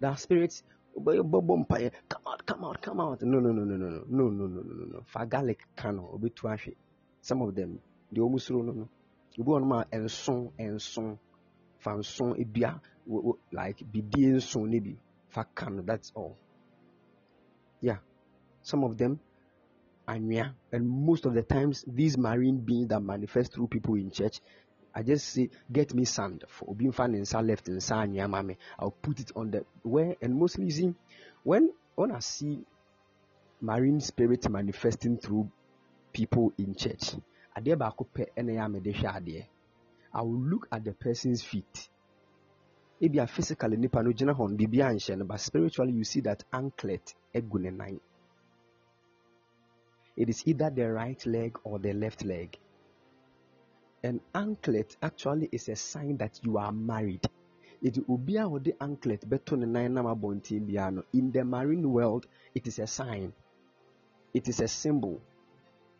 the spirits bɔbɔ mpaeɛ come out come out come out. No no no no no no no no no no no. Fa garlic ka no obetu ahwe some of them deɛ wɔn soro no no. Ebi wɔ nom a nson nson fa nson edua like bidie nson ne bi fa ka that's all. Yeah. Some of them anwea and most of the times these marine beings that manifest through people in church I just say, get me sand for Obinfa and left and sand mame. I'll put it on the where and mostly see when when I see marine spirits manifesting through people in church, I will look at the person's feet. Maybe a physically nipa no gyina hɔ no but spiritually you see that anklet egu ne It is either the right leg or the left leg an anklet actually is a sign that you are married. It will be the anklet beto In the marine world, it is a sign. It is a symbol.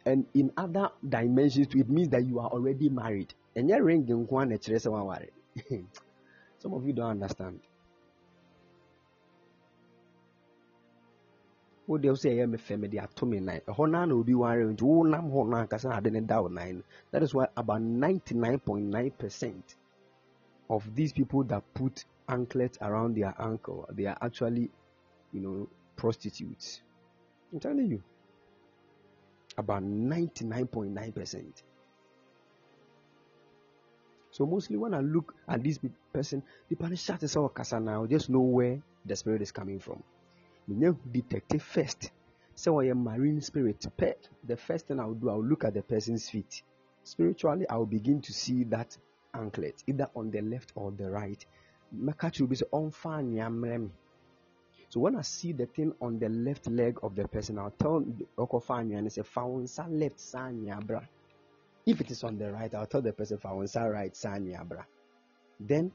And in other dimensions, it means that you are already married. And you're *laughs* Some of you don't understand. Wo deɛ sɛ ɛyɛ me fɛ mede ato me nan ɛhɔ naa na obi ware nti wonam hɔ no ankasa ade ne da wo nan no that is why about 99.9 percent of these people that put anklets around their ankle they are actually you know prostitutes. I'm telling you. About 99.9 percent. So mostly when I look at this person, the person shut his kasa now, just know where the spirit is coming from menyɛ detective first. Sɛ ɔyɛ marine spirit pɛ the first thing i will do i will look at the person's feet. Spiritually i will begin to see that anklet either on the left or the right. Mɛka kyerɛ obi sɛ ɔmfa anwea me So when I see the thing on the left leg of the person, I'll tell Okofanya and say, Faunsa left sanyabra. Ah, if it is on the right, I'll tell the person Faunsa right sanyabra. Ah, then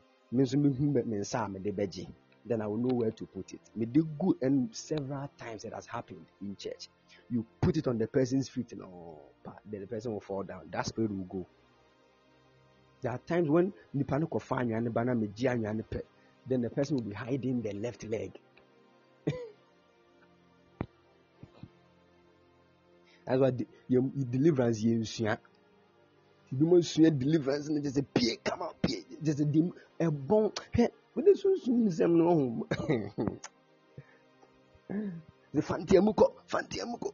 then I will know where to put it. Me do good and several times it has happened in church. You put it on the person's feet and oh, then the person will fall down. That spirit will go. There are times when then the person will be hiding the left leg. *laughs* That's why your deliverance yɛ nsua. Ebi mo nsua deliverance just a pie come out pie just a ɛbɔn hɛ wode sunsun nsɛm no ho. Sɛ fantia mu kɔ fantia mu kɔ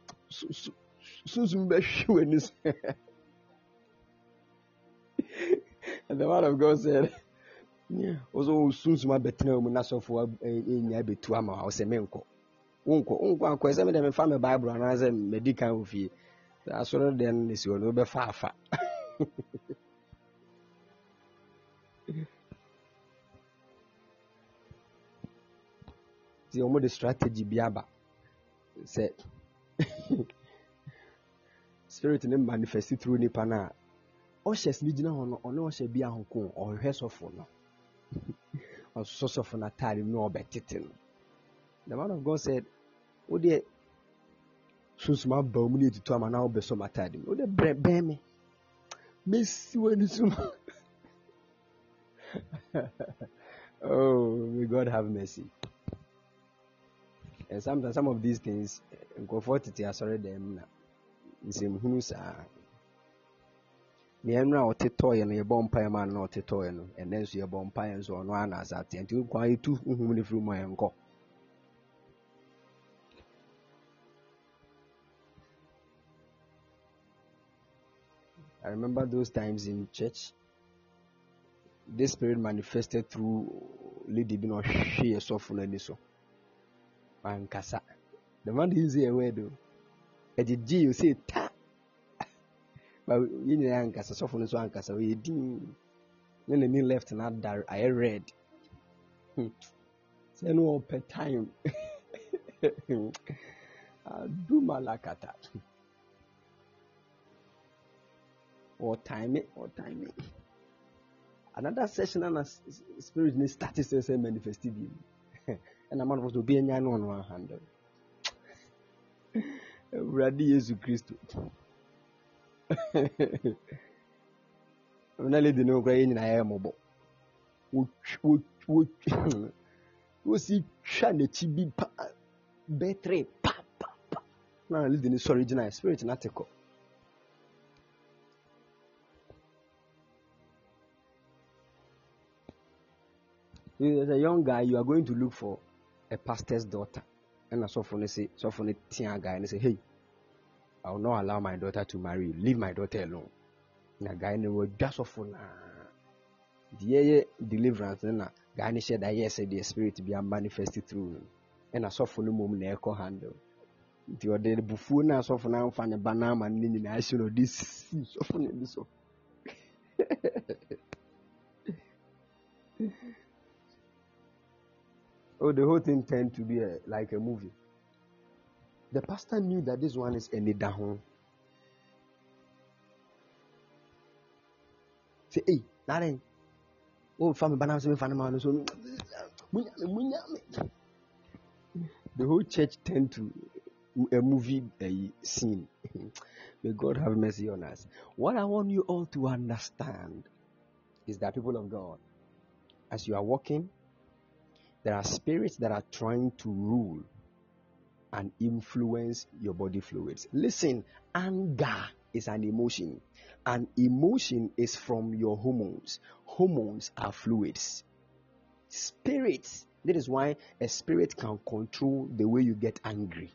sunsun bɛhwɛ w'ani so. And the man of God said, also sunsum abɛtena mu n'asɔfo enya betu ama wa ɔsɛ menkɔ wonkɔ wonkɔ akɔ ɛsɛ mɛdɛ mefa me bible anaasɛ mɛdi kan wɔ fie asɔre deɛ no nesi hɔ no wobɛfa afa *laughs* nti wɔn de strategy bi aba. Sɛ spirit ne manifest through nipa no a ne gyina hɔ no ɔne ɔhyɛ bi ahoko ɔhwɛ sɔfo no. *laughs* Ɔsosɔ sɔfo n'ataade mu na ɔbɛtete no. The man of God said wo deɛ sunsun aba mu na etutu ama na ɔbɛsɔ mu ataade mu. Wo deɛ brɛ bɛn mi mesi wɔ ani so oh may God have mercy. And sometimes some of these things nkurɔfoɔ tete asɔre dɛm na nsɛmhunu saa nea a ɔte tɔɔyɛ no yɛbɔ mpaeɛ ma na ɔte tɔɔyɛ no ɛnɛ nso yɛbɔ mpaeɛ nso ɔno ana asa ateɛ nti kwan etu nhum ne firi mu a yɛnkɔ I remember those times in church. This spirit manifested through lady bi na ɔhwɛ yɛ sɔfo n'ani so. Wankasa. The man didn't say a word though. Ɛgyegye yi o say ta. *laughs* Yɛn nyinaa ankasa. Sɔfo no nso ankasa. Ɔyɛ din ne n'ani left na adare ayɛ red hmm. sɛ no ɔpɛ time. Adumalakata ɔtime ɔtime another session ana spirit ne start sɛ sɛ manifest ɛna man fo so obi anya no ɔno ahandle awurade yesu kristo *laughs* na lady no kora yɛ nyinaa yɛ mmɔbɔ wosi twa n'akyi bi pa bɛtere pa pa pa. Na lady no sɔre gyina spirit na te kɔ as a young guy you are going to look for a pastor's daughter ɛna sɔfo no se sɔfo no tea guy no say hey I will not allow my daughter to marry. Leave my daughter alone. Na guy no wadwa sɔfo naa. Deɛ yɛ deliverance na guy no hyɛ da yɛ sɛ deɛ spirit bi manifest through no. Ɛna sɔfo no mom na ɛkɔ handle. Nti ɔde bufuo na sɔfo no amfa ne ba no ama no nyinaa hyɛ no ɔde si sɔfo no ani so. Oh, the whole thing turned to be a, like a movie. The pastor knew that this one is a nidaho. Say, hey, Naren. Oh, family banana, so mm, so the whole church turned to a movie a scene. *laughs* May God have mercy on us. What I want you all to understand is that people of God, as you are walking, there are spirits that are trying to rule and influence your body fluids. Listen, anger is an emotion. An emotion is from your hormones. Hormones are fluids. Spirits, that is why a spirit can control the way you get angry.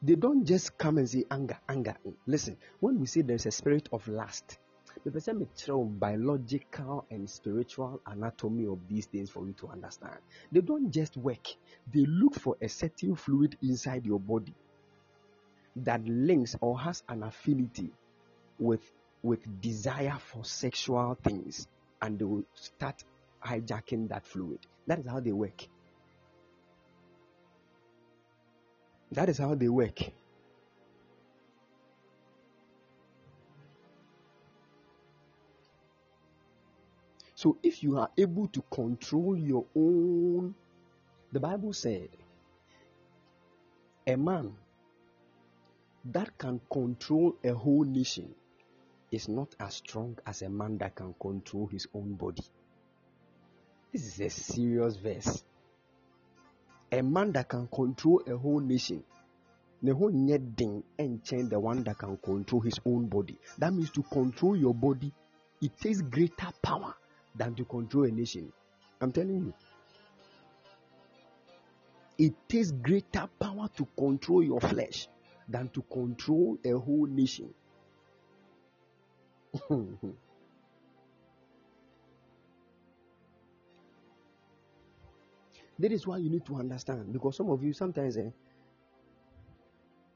They don't just come and say anger, anger. Listen, when we say there's a spirit of lust, the sɛ mekyerɛ biological and spiritual anatomy of these things for you to understand they don't just work they look for a certain fluid inside your body that links or has an affinity with with desire for sexual things and they will start hijacking that fluid. That is how they work. That is how they work. So if you are able to control your own, the Bible said, a man that can control a whole nation is not as strong as a man that can control his own body. This is a serious verse. A man that can control a whole nation. The whole ding and change the one that can control his own body. That means to control your body, it takes greater power than to control a nation. I'm telling you. It takes greater power to control your flesh than to control a whole nation. *laughs* that is why you need to understand because some of you sometimes eh,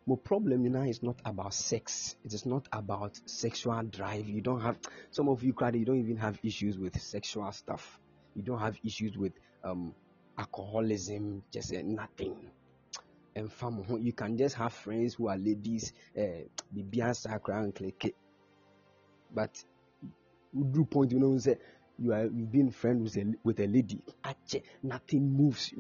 my problem you now is not about sex. It is not about sexual drive. You don't have some of you cry you don't even have issues with sexual stuff. You don't have issues with um, alcoholism, just uh, nothing. And fam, you can just have friends who are ladies, uh, and click But do point you know say you are you've been friends with a with a lady. Nothing moves.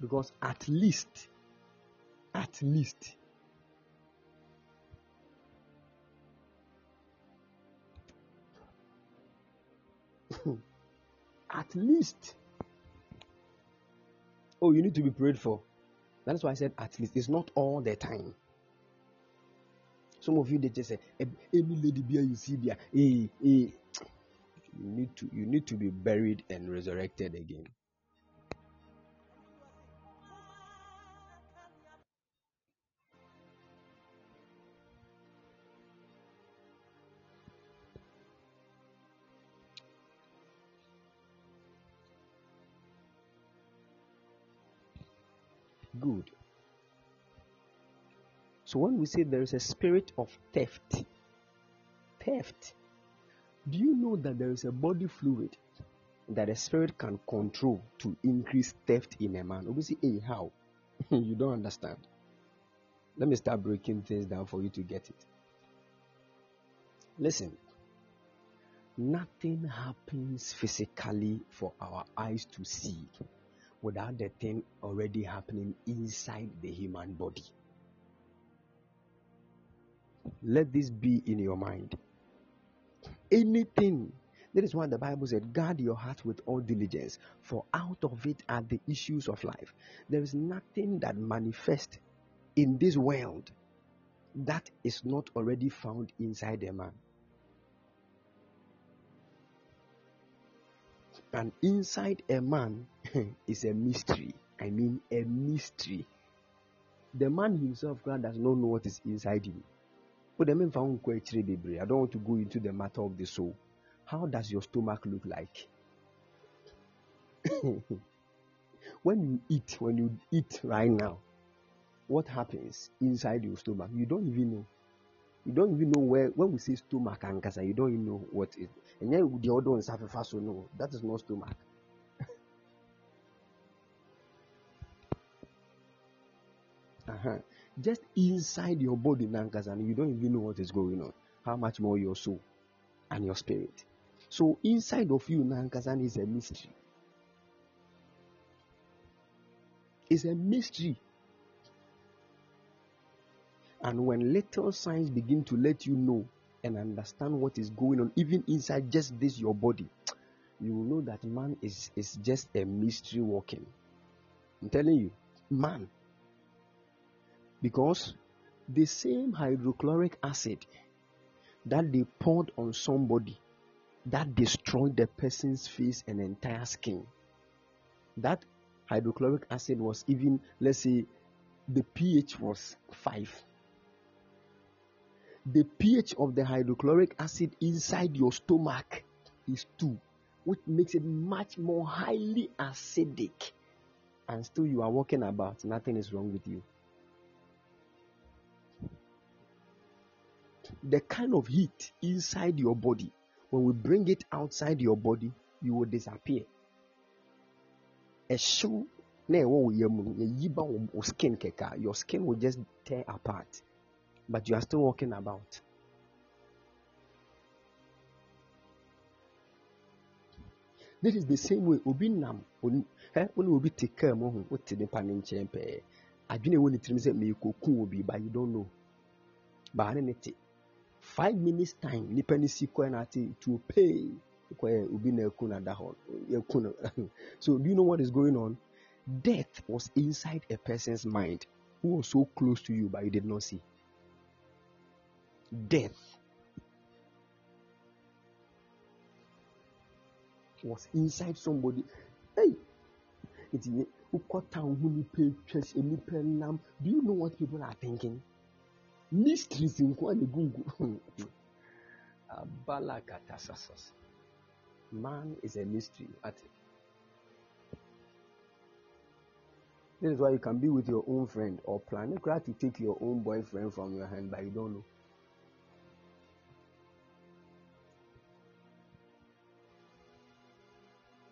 Because at least at least *coughs* at least oh you need to be prayed for. That's why i said at least. It's not all the time. Some of you they just say eh, any lady beer you see there. Hey, hey. you need to you need to be buried and resurrected again good. So when we say there is a spirit of theft, theft, do you know that there is a body fluid that a spirit can control to increase theft in a man? Obviously, hey, how? *laughs* you don't understand. Let me start breaking things down for you to get it. Listen, nothing happens physically for our eyes to see without the thing already happening inside the human body. Let this be in your mind. Anything. That is why the Bible said, guard your heart with all diligence, for out of it are the issues of life. There is nothing that manifests in this world that is not already found inside a man. And inside a man *laughs* is a mystery. I mean, a mystery. The man himself God does not know what is inside him. But I don't want to go into the matter of the soul. How does your stomach look like? *laughs* when you eat, when you eat right now, what happens inside your stomach? You don't even know. You don't even know where when we say stomach and cancer, you don't even know what is and then the other one is so no, that is not stomach. *laughs* uh-huh. Just inside your body, Nankazan, you don't even know what is going on. How much more your soul and your spirit. So inside of you, Nankazan, is a mystery. It's a mystery. And when little signs begin to let you know and understand what is going on, even inside just this your body, you will know that man is, is just a mystery walking. I'm telling you, man. Because the same hydrochloric acid that they poured on somebody that destroyed the person's face and entire skin. That hydrochloric acid was even, let's say, the pH was 5 the pH of the hydrochloric acid inside your stomach is 2, which makes it much more highly acidic. And still, you are walking about, nothing is wrong with you. the kind of heat inside your body, when we bring it outside your body, you will disappear. A shoe, your skin, your skin will just tear apart, but you are still walking about. This is the same way obi nam ɛ wɔn eh, obi te kaa mu ho nipa ne nkyɛn pɛɛ adwene ɛwɔ ne tirim sɛ meekoku obi you don't know. Baa ne five minutes time nipa ne si kɔɛ na ate to pay. Kɔɛ obi na na da hɔ *laughs* so do you know what is going on? Death was inside a person's mind who was so close to you but you did not see death was inside somebody. Hey, nam. Do you know what people are thinking? Mysteries in Google. Man is a mystery. This is why you can be with your own friend or plan to take your own boyfriend from your hand, but you don't know.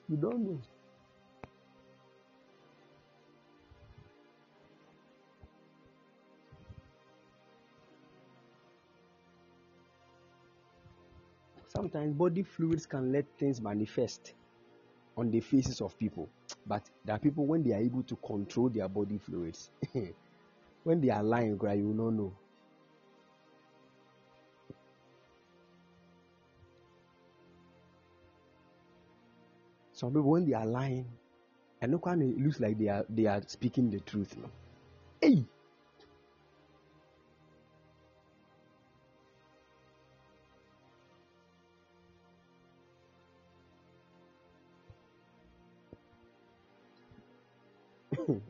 You don't know. Sometimes body fluids can let things manifest on the faces of people. But there are people when they are able to control their body fluids. *laughs* when they are lying, you will not know. Some people when they are lying, and look when it looks like they are they are speaking the truth. No? Hey. *laughs*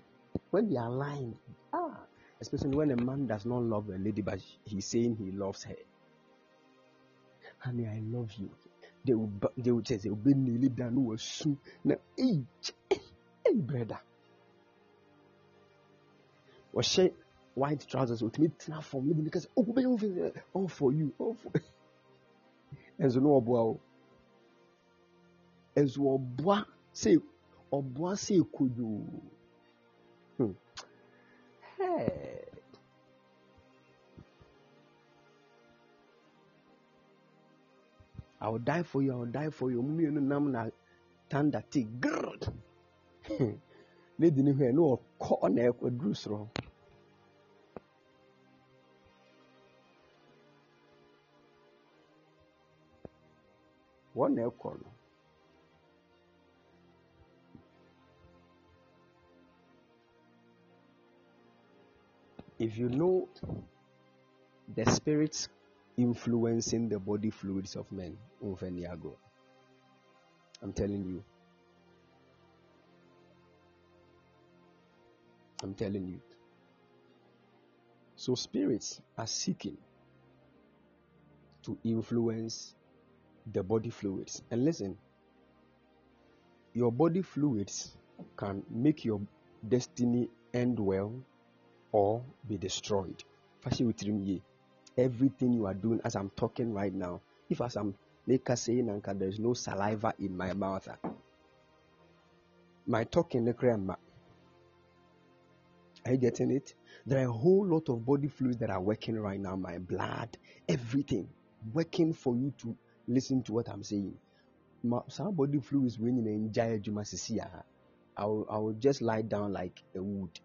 when they are lying, ah, especially when a man does not love a lady, but he's saying he loves her. Honey, I love you they will they will say they will be nearly done was soon now hey hey brother. Wɔhyɛ white trousers otumi tena fam ne bi ne kasa oh bɛyɛ ofin all for you all for *laughs* ɛnso no ɔboa o. Ɛnso ɔboa sɛ ɔboa sɛ kodo hmm. Hey. I will die for you, I will die for you. Mmienu nam na thunder te grrrr. Hmm. Lady ni hwɛ no ɔkɔ na ɛduru soro. Wɔn na ɛkɔ no. If you know the spirits influencing the body fluids of men. Ufeniago. I'm telling you. I'm telling you. So spirits are seeking to influence the body fluids. And listen, your body fluids can make your destiny end well or be destroyed everything you are doing as I'm talking right now. If as I'm making saying Anka, there's no saliva in my mouth. Ah, my talking the grandma. Are you getting it? There are a whole lot of body fluids that are working right now. My blood, everything working for you to listen to what I'm saying. some body fluids when in enjoy I will, I will just lie down like a wood.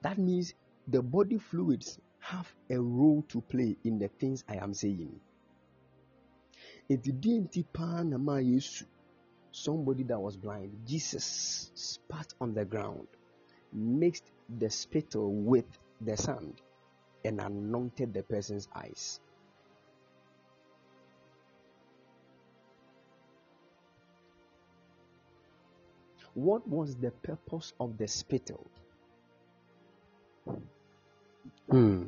That means the body fluids have a role to play in the things I am saying. Somebody that was blind jesus spat on the ground mixed the spittle with the sand and anointed the person's eyes what was the purpose of the spittle Hmm.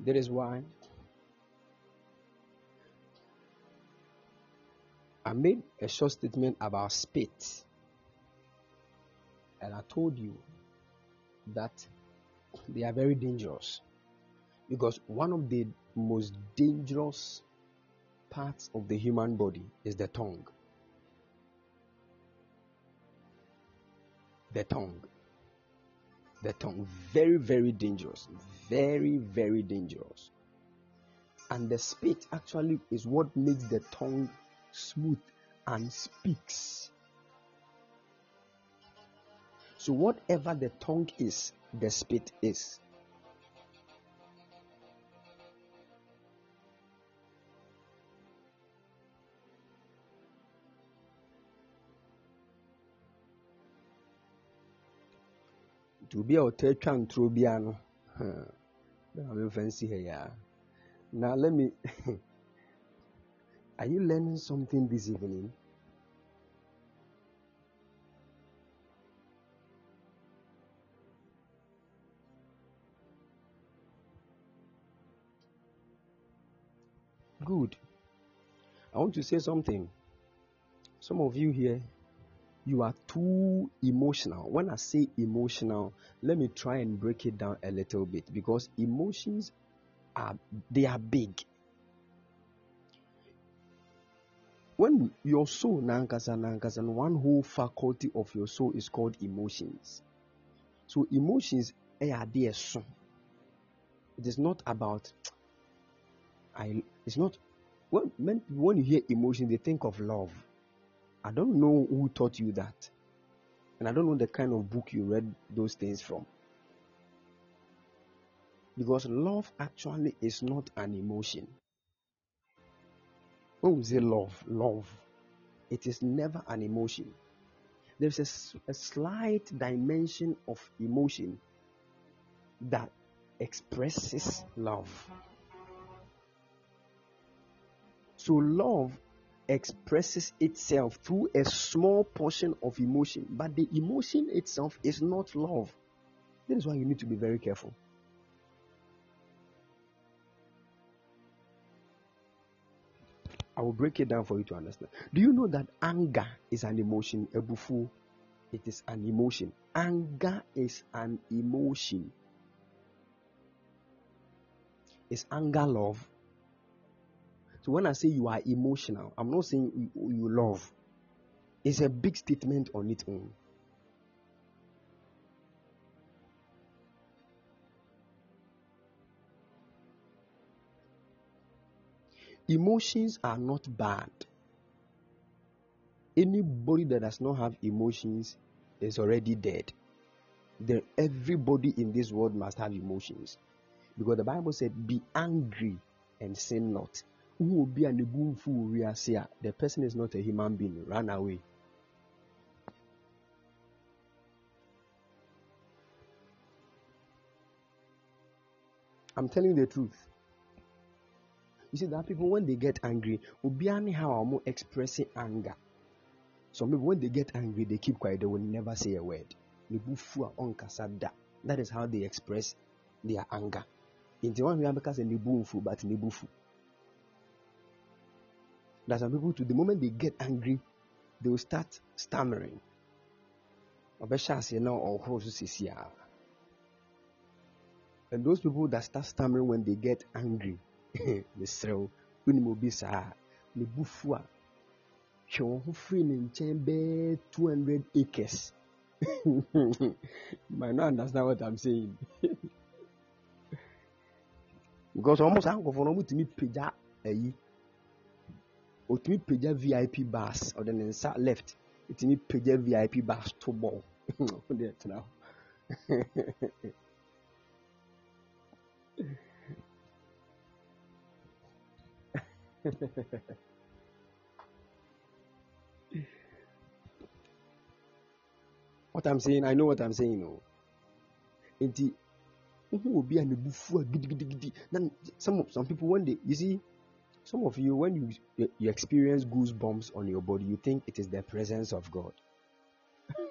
That is why I made a short statement about spit. And I told you that they are very dangerous. Because one of the most dangerous parts of the human body is the tongue. The tongue. The tongue. Very, very dangerous. Very, very dangerous. And the spit actually is what makes the tongue smooth and speaks. So, whatever the tongue is, the spit is. Nti obi a ɔtaa ntoro biara no bɛma memfa nsi ha now let me *laughs* are you learning something this evening? Good. I want to say something. Some of you here you are too emotional. When I say emotional, let me try and break it down a little bit because emotions are they are big. When your soul nankasa nankasa, one whole faculty of your soul is called emotions. So emotions eh, are there so. It is not about I it's not when when you hear emotion they think of love I don't know who taught you that. And I don't know the kind of book you read those things from. Because love actually is not an emotion. When we say love, love, it is never an emotion. There's a, a slight dimension of emotion that expresses love. So, love expresses itself through a small portion of emotion, but the emotion itself is not love. That is why you need to be very careful. I will break it down for you to understand. Do you know that anger is an emotion? A Ebufu, it is an emotion. Anger is an emotion. Is anger love? So when I say you are emotional, I'm not saying you, you love. It's a big statement on its own. Emotions are not bad. Anybody that does not have emotions is already dead. There, everybody in this world must have emotions. Because the Bible said, Be angry and sin not who will be an the person is not a human being. Run away. I'm telling the truth. You see that people when they get angry obiani how am expressing anger? Some people when they get angry they keep quiet. They will never say a word. That is how they express their anger. Nti one wia bɛka sɛ ne bu but ne are some people to the moment they get angry, they will start stammering. Oh, and those people that start stammering when they get angry, *laughs* they say, oh, wonim obi saa ne bufu a? Hwɛ wɔn bɛɛ 200 acres. *laughs* Might not understand what i'm saying. *laughs* Because almost saa nkɔfoɔ no wɔtumi pagya ayi otumi pagya vip bus ɔde ne nsa left. Otumi pagya vip bus to ball. *laughs* Ɔde hɔ. *laughs* What i'm saying i know what i'm saying o nti obi a ne bufu a gidigidigidi na some some people when they you see some of you, when you, you experience goosebumps on your body, you think it is the presence of God.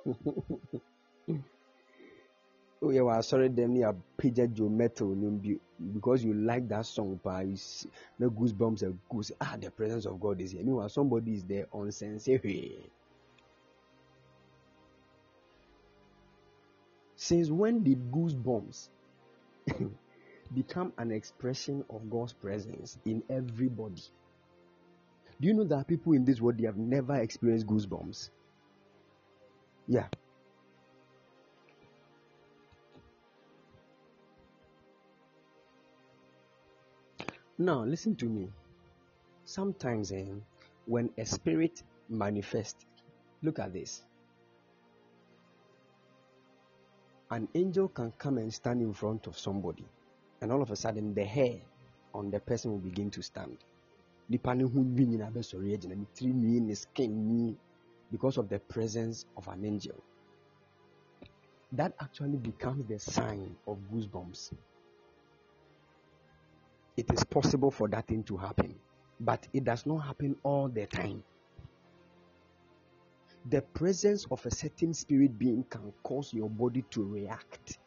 *laughs* oh yeah well sorry them near page joe metal because you like that song but you see the goosebumps are goose ah the presence of god is here. Meanwhile somebody is there on sense since when did goosebumps *laughs* become an expression of god's presence in everybody do you know that people in this world they have never experienced goosebumps yeah Now, listen to me. Sometimes, eh, when a spirit manifests, look at this. An angel can come and stand in front of somebody, and all of a sudden, the hair on the person will begin to stand. Because of the presence of an angel. That actually becomes the sign of goosebumps it is possible for that thing to happen, but it does not happen all the time. The presence of a certain spirit being can cause your body to react.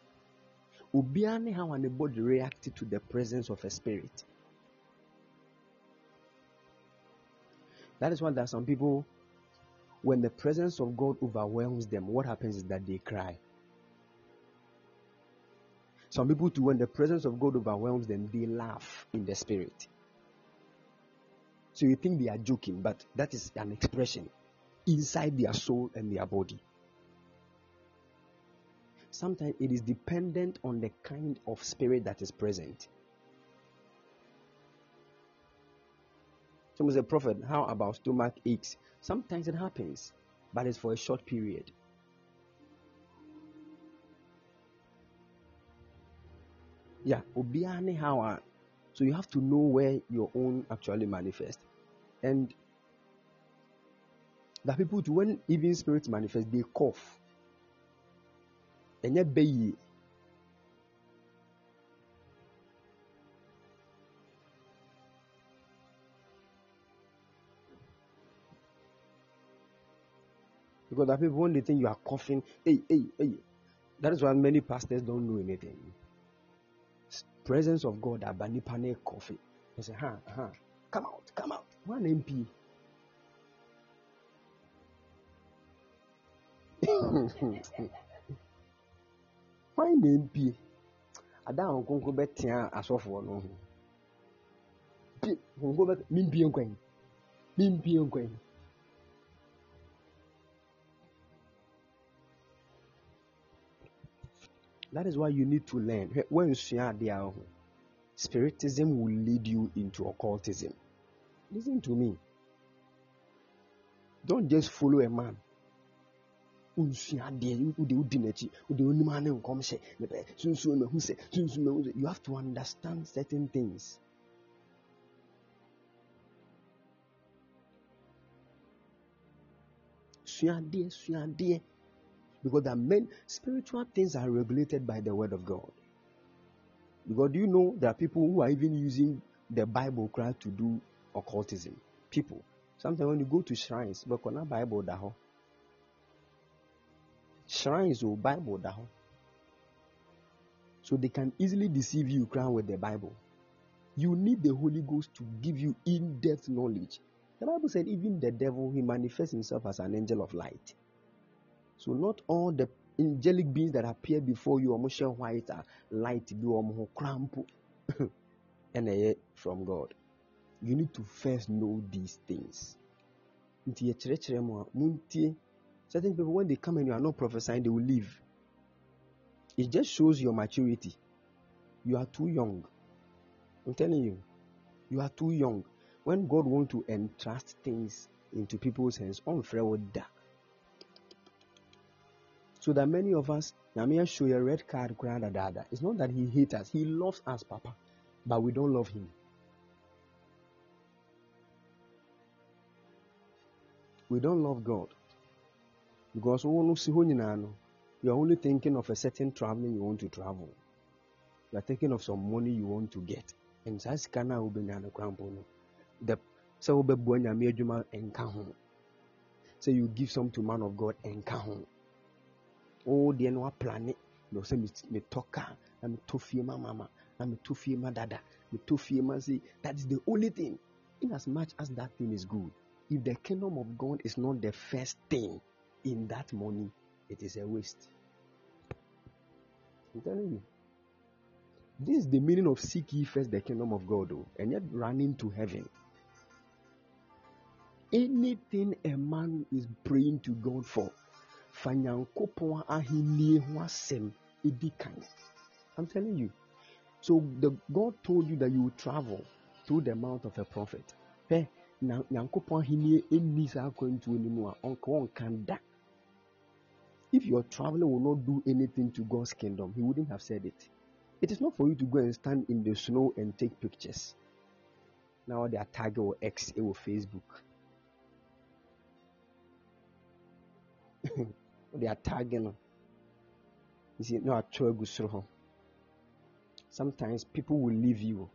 Ubiane how an body reacted to the presence of a spirit. That is why there are some people, when the presence of God overwhelms them, what happens is that they cry. Some people, too, when the presence of God overwhelms them, they laugh in the spirit. So you think they are joking, but that is an expression inside their soul and their body. Sometimes it is dependent on the kind of spirit that is present. Someone said, Prophet, how about stomach aches? Sometimes it happens, but it's for a short period. Yeah, so you have to know where your own actually manifest. And the people to when even spirits manifest, they cough. Yet bayi. Because that people when they think you are coughing, hey, hey, hey. That is why many pastors don't know anything presence of God aba nipa ne coffee. He say, ha, ha, come out, come out. One MP. *laughs* Why na MP? Ada ahụ nkonko bɛtea asɔfoɔ no ho. Nkonko bɛ mimpie nkwan. Mimpie nkwan. That is why you need to learn. When spiritism will lead you into occultism. Listen to me. Don't just follow a man. You have to understand certain things. Suadeɛ suadeɛ because the main spiritual things are regulated by the word of God. Because do you know there are people who are even using the Bible cry to do occultism? People. Sometimes when you go to shrines, but not Bible daho. Shrines or Bible down. So they can easily deceive you crying with the Bible. You need the Holy Ghost to give you in-depth knowledge. The Bible said even the devil he manifests himself as an angel of light. So not all the angelic beings that appear before you, almost white are light almost cramp *laughs* and from God. You need to first know these things. Certain people, when they come and you are not prophesying, they will leave. It just shows your maturity. You are too young. I'm telling you, you are too young. When God wants to entrust things into people's hands, on that so that many of us, Namia show a red card, dada. It's not that he hates us, he loves us, Papa, but we don't love him. We don't love God. Because you're only thinking of a certain traveling you want to travel. You're thinking of some money you want to get. And that's kind of the so say you give some to man of God and count oh deɛ no aplane na ɔsɛ metɔ car na metɔ fie ma mama na metɔ fie ma dada metɔ fie ma say that is the only thing. In as much as that thing is good if the kingdom of god is not the first thing in that money it is a waste. I'm telling you. This is the meaning of seek ye first the kingdom of god though, and yet running to heaven. Anything a man is praying to god for fa nyankopɔn ahenni ho asɛm edi i'm telling you. So the god told you that you will travel through the mouth of a prophet. Eh, Hwɛ na nyankopɔn ahenni enni saa mu a ɔnka if your traveling will not do anything to god's kingdom he wouldn't have said it. It is not for you to go and stand in the snow and take pictures. Now they are tag or x eh, or facebook. *laughs* They are tagging you see no gu sometimes people will leave you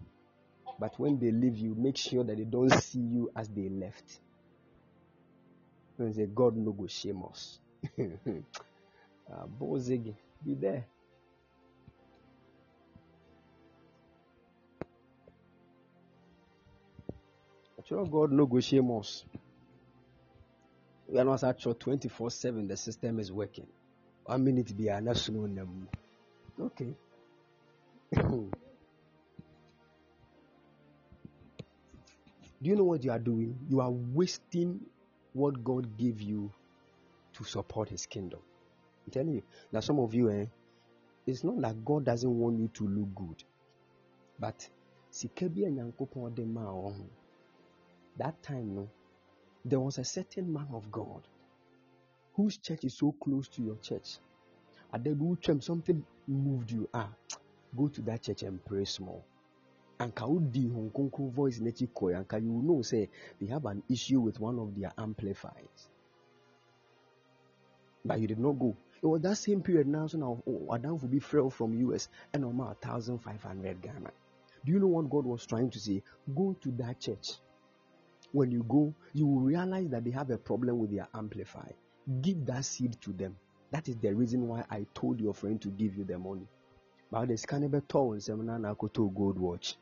but when they leave you make sure that they don't see you as they left. And say god no go shame us *laughs* uh, Bozigi, be there sure god no go shame us. We are not actually 24 7 the system is working. One minute be a national name okay. *coughs* Do you know what you are doing? You are wasting what god gave you to support his kingdom i'm telling you now some of you eh, it's not that god doesn't want you to look good but that time no there was a certain man of god whose church is so close to your church. And then something moved you. Ah go to that church and pray small. Anka wodi hon konkro voice kɔɛ anka you know say they have an issue with one of their amplifiers. But you did not go it was that same period now so now oh, adamfo be frɛ from us and ɔma a thousand five hundred ghana. Do you know what god was trying to say? Go to that church. When you go you will realize that they have a problem with their amplifier. Give that seed to them. That is the reason why i told your friend to give you the money. But the no bɛtɔ wo nsɛm na na gold watch.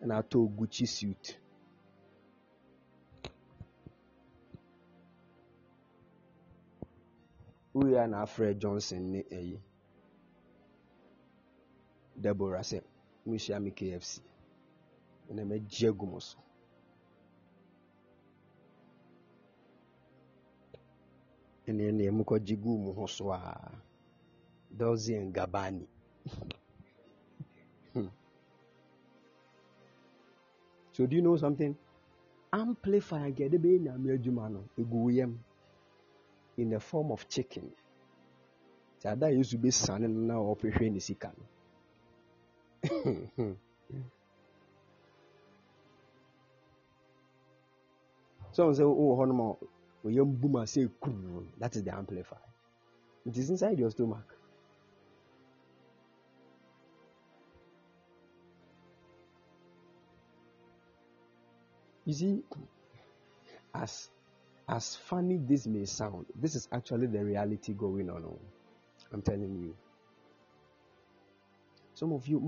And I told gucci suit woyɛ a na afrɛ johnson ne ɛyi deborah sɛ wohyia me kfc ɛna magye agu mo so ɛne ɛneɛ mokɔgye gu mu ho so a Dolce and Gabbana. *laughs* Hmm. so do you know something? Amplifier gede be nyame adwuma no egu yam in the form of chicken. Sɛ ada Yesu besane no na ɔpehwɛ ne sika no. *laughs* so sɛ wowɔ hɔ nom a ɔyam bum a sɛ kuru that is the amplifier. It is inside your stomach. You see, as as funny this may sound, this is actually the reality going on. Oh. I'm telling you. Some of you,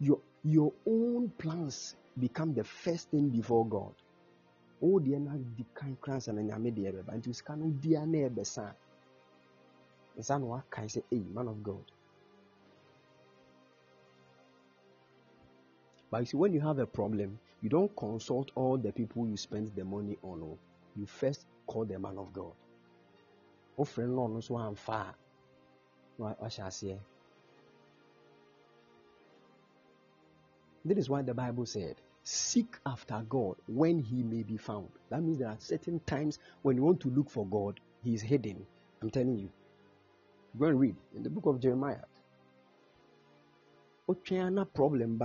your your own plans become the first thing before God. Oh, dear, the kind clans and nyame deɛ bɛba nti sika no dia na ɛbɛsa nsa na waka say hey man of God but you see when you have a problem you don't consult all the people you spend the money on. Oh. You first call the man of God. Oh, friend, no, no, so I'm far. What shall I say? That is why the Bible said, Seek after God when he may be found. That means there are certain times when you want to look for God, he is hidden. I'm telling you. Go and read in the book of Jeremiah problem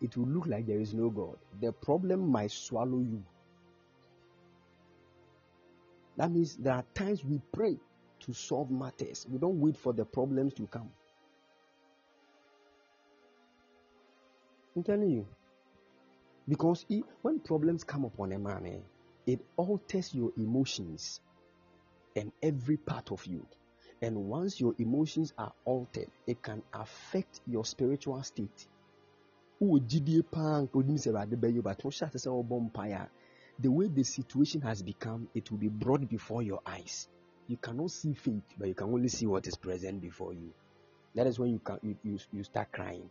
it will look like there is no God. The problem might swallow you. That means there are times we pray to solve matters. We don't wait for the problems to come. I'm telling you. Because when problems come upon a man, eh, it alters your emotions and every part of you. And once your emotions are altered, it can affect your spiritual state. The way the situation has become, it will be brought before your eyes. You cannot see faith, but you can only see what is present before you. That is when you can you, you, you start crying.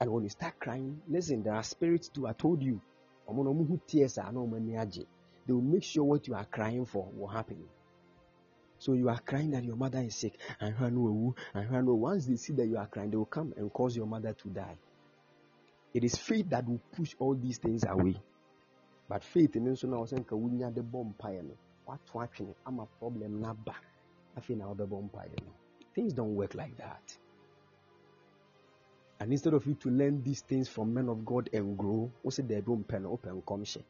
And when you start crying, listen, there are spirits too. I told you. They will make sure what you are crying for will happen. So you are crying that your mother is sick, and once they see that you are crying, they will come and cause your mother to die. It is faith that will push all these things away. But faith in nso na ɔsɛ nka wunya de bɔ mpaeɛ no atwene ama problem naba afei na ɔbɛbɔ mpaeɛ no. Things don't work like that. And instead of you to learn these things from men of God and grow, we say they don't pen open come share.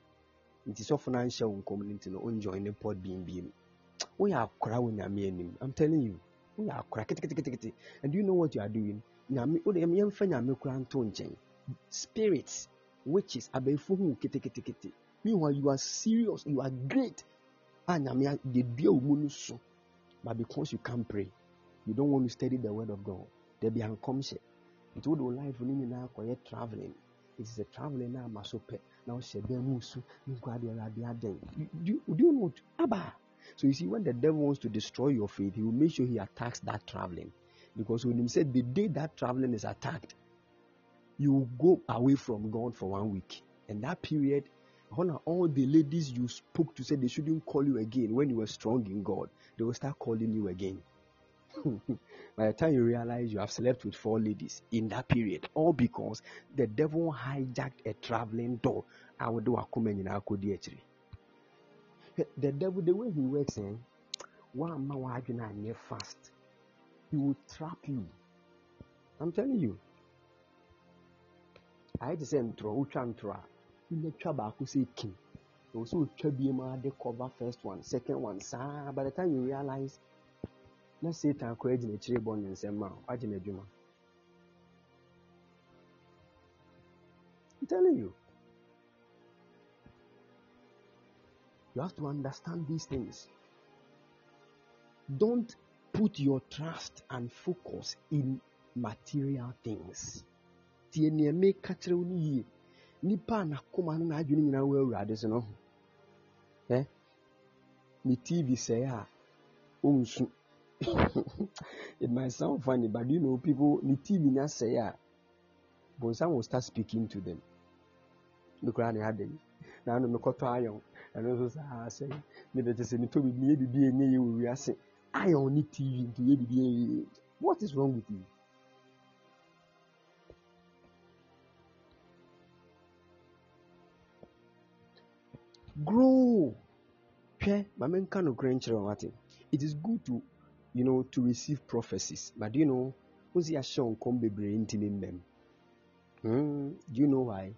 It is often an share community no join the pod being beam. We are crowing I'm telling you. We are crack and do you know what you are doing? Oh, Spirits, witches, abefu kete kete kete. Meanwhile, you are serious, you are great. But because you can't pray, you don't want to study the word of God. There be uncomshare nti wode wo life no nyinaa kɔyɛ traveling. It is a traveling na ama so pɛ. Na ɔhyɛ dan mu su nkɔ adeɛ awurade adɛn? Do you know aba! So you see when the devil wants to destroy your faith he will make sure he attacks that traveling. Because when he said the day that traveling is attacked you will go away from god for one week and that period all the ladies you spoke to said they shouldn't call you again when you were strong in god they will start calling you again *laughs* By the time you realize you have slept with four ladies in that period, all because the devil hijacked a traveling door. I would do a comment in The devil, the way he works in, one man fast. He will trap you. I'm telling you. I had to say ntro, ucha ntro a, inetwa baako sɛ king. Also, twa bi ma de cover first one, second one. Saa, by the time you realize na satan koraa gyina akyire bɔ ne nsɛm a wagye n'adwuma I'm telling you. You have to understand these things. Don't put your trust and focus in material things. Tie nea meka kyerɛ wo no yie. Nipa a n'akoma no n'adwene nyinaa wɔ awurade so no. Eh? Ne TV sɛɛ a ɔnsu *laughs* it might sound funny, but you know, people, the TV na say, yeah, but some will start speaking to them. Look around the head. Now, no, no, cut iron. And also, I say, maybe they say, to be maybe be a new we are saying, I only TV to be What is wrong with you? Grow. It is good to you know, to receive prophecies. But you know, who's shown come them? Hmm, do you know why?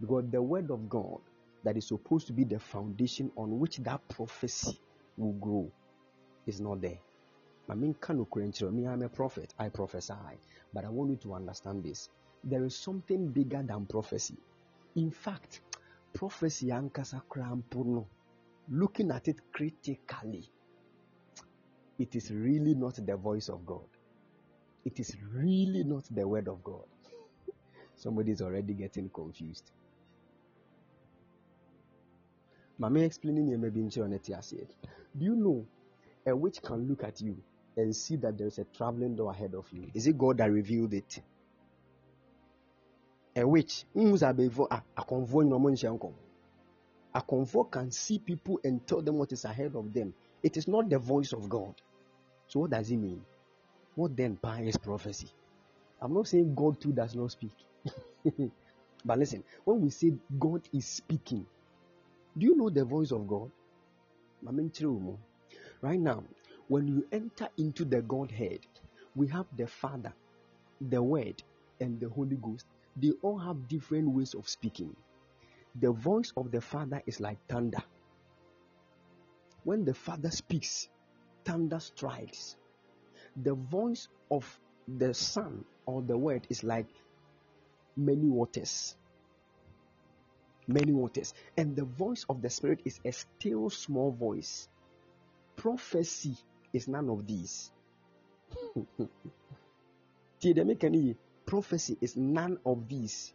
Because the word of God that is supposed to be the foundation on which that prophecy will grow is not there. I mean, can me, I'm a prophet, I prophesy, but I want you to understand this. There is something bigger than prophecy. In fact, prophecy ankasa looking at it critically it is really not the voice of God. It is really not the word of God. *laughs* Somebody is already getting confused. Mama explaining you maybe in said, Do you know a witch can look at you and see that there's a traveling door ahead of you? Is it God that revealed it? A witch, ah, a convoy a convoy can see people and tell them what is ahead of them. It is not the voice of God. So what does it mean? What then bias prophecy? I'm not saying God too does not speak. *laughs* but listen, when we say God is speaking, do you know the voice of God? Right now, when you enter into the Godhead, we have the Father, the Word, and the Holy Ghost. They all have different ways of speaking. The voice of the Father is like thunder. When the Father speaks, thunder strikes. The voice of the Son or the Word is like many waters. Many waters. And the voice of the Spirit is a still small voice. prophecy is none of these. *laughs* prophecy is none of these.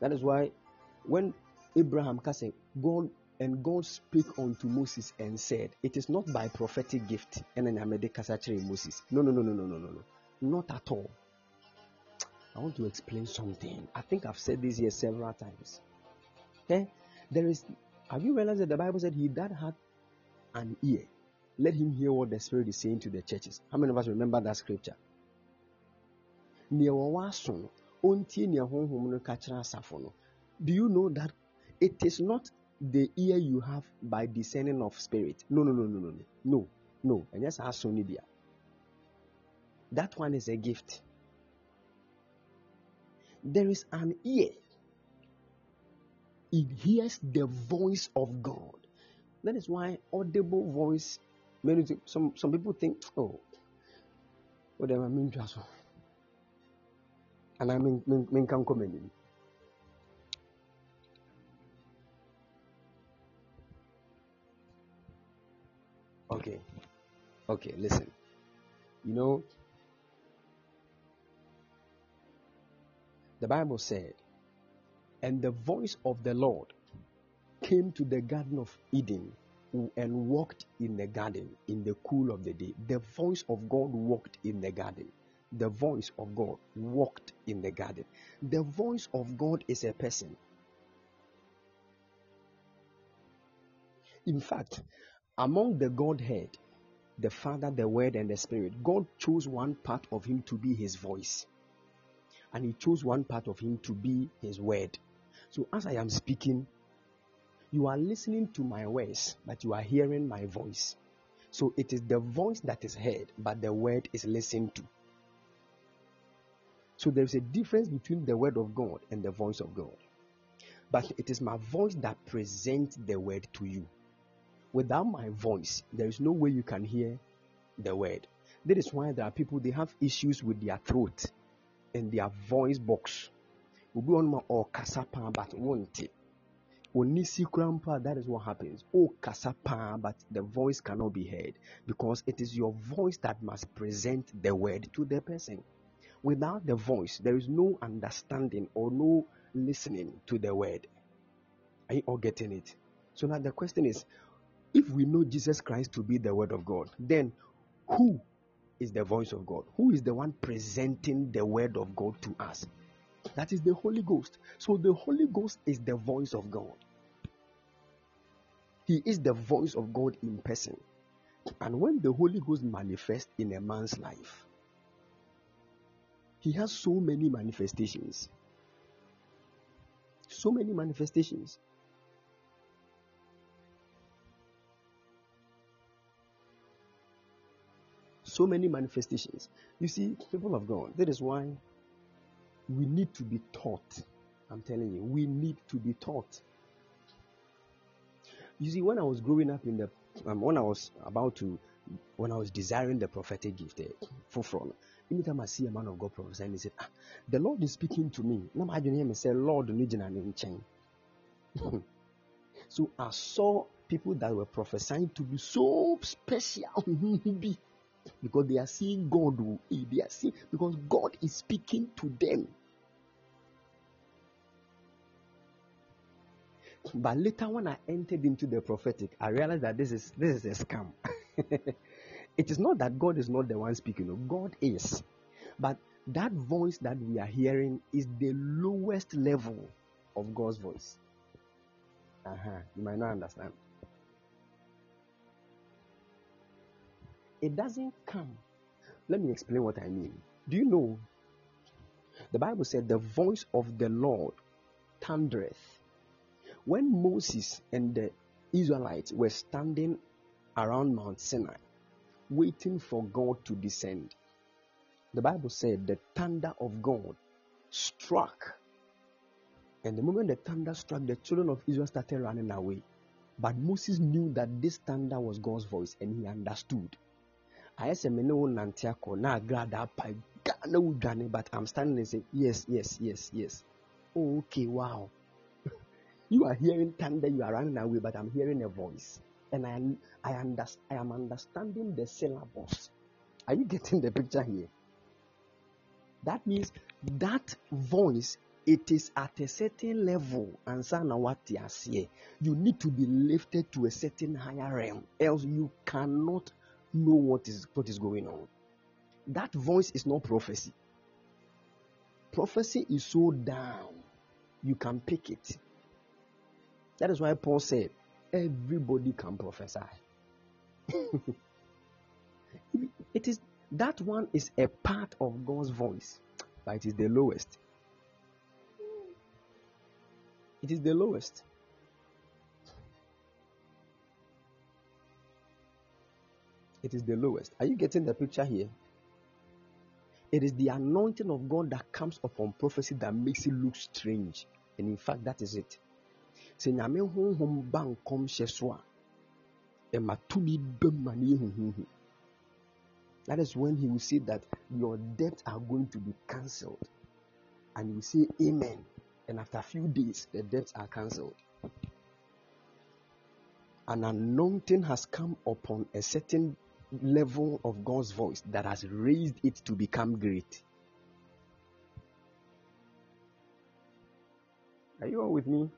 That is why when Abraham said, God and God spake unto Moses and said, It is not by prophetic gift. And then I made Moses. No, no, no, no, no, no, no, no. Not at all. I want to explain something. I think I've said this here several times. Okay? There is have you realized that the Bible said he that had an ear, let him hear what the Spirit is saying to the churches. How many of us remember that scripture? Do you know that it is not the ear you have by discerning of spirit? No, no, no, no, no, no, no, And yes, That one is a gift. There is an ear it hears the voice of God. That is why audible voice. Many some some people think, oh, oh whatever I mean to oh. and I mean mean can come in. Okay, okay, listen. You know, the Bible said and the voice of the Lord came to the Garden of Eden and walked in the garden in the cool of the day. The voice of God walked in the garden. The voice of God walked in the garden. The voice of God is a person. In fact, among the Godhead, the Father, the Word, and the Spirit, God chose one part of Him to be His voice, and He chose one part of Him to be His Word. So as I am speaking, you are listening to my words, but you are hearing my voice. So it is the voice that is heard, but the word is listened to. So there is a difference between the word of God and the voice of God. But it is my voice that presents the word to you. Without my voice, there is no way you can hear the word. That is why there are people they have issues with their throat and their voice box nom oh, ɔrekasa paa but wonte onni si kora that is what happens. Oh, Ɔrekasa paa but the voice cannot be heard because it is your voice that must present the word to the person. Without the voice there is no understanding or no listening to the word. Are you all getting it? So now the question is if we know jesus christ to be the word of god then who is the voice of god? Who is the one presenting the word of god to us that is the Holy Ghost. So the Holy Ghost is the voice of God. He is the voice of God in person. And when the Holy Ghost manifests in a man's life, he has so many manifestations. So many manifestations. So many manifestations. You see, people of God, that is why we need to be taught. I'm telling you, we need to be taught. You see, when I was growing up in the, um, when I was about to, when I was desiring the prophetic gift, uh, for front, anytime I see a man of God prophesying, he said, ah, the Lord is speaking to me. Now I him and say, Lord, in chain. *laughs* so I saw people that were prophesying to be so special. *laughs* because they are seeing God. Oh, they are seeing because God is speaking to them. But later, when I entered into the prophetic, I realized that this is this is a scam. *laughs* it is not that God is not the one speaking. God is, but that voice that we are hearing is the lowest level of God's voice. Uh-huh. You might not understand. It doesn't come. Let me explain what I mean. Do you know? The Bible said, The voice of the Lord thundereth. When Moses and the Israelites were standing around Mount Sinai, waiting for God to descend, the Bible said the thunder of God struck. And the moment the thunder struck, the children of Israel started running away. But Moses knew that this thunder was God's voice and he understood ga na but i'm standing and say yes yes yes yes okay wow You are hearing thunder, you are running away, but I'm hearing a voice. And I, I, under, I am understanding the syllables. Are you getting the picture here? That means that voice, it is at a certain level. And what you need to be lifted to a certain higher realm, else you cannot know what is what is going on. That voice is not prophecy. Prophecy is so down, you can pick it. That is why Paul said, everybody can prophesy. *laughs* it is that one is a part of God's voice, but it is the lowest. It is the lowest. It is the lowest. Are you getting the picture here? It is the anointing of God that comes upon prophecy that makes it look strange. And in fact, that is it. Sɛ nyame honhom ba nkɔm hyɛ so a, ɛma tumi ne yɛhuhuhu. That is when he will say that your debts are going to be cancelled. And you say amen. And after a few days, the debts are cancelled. An anointing has come upon a certain level of God's voice that has raised it to become great. Are you all with me?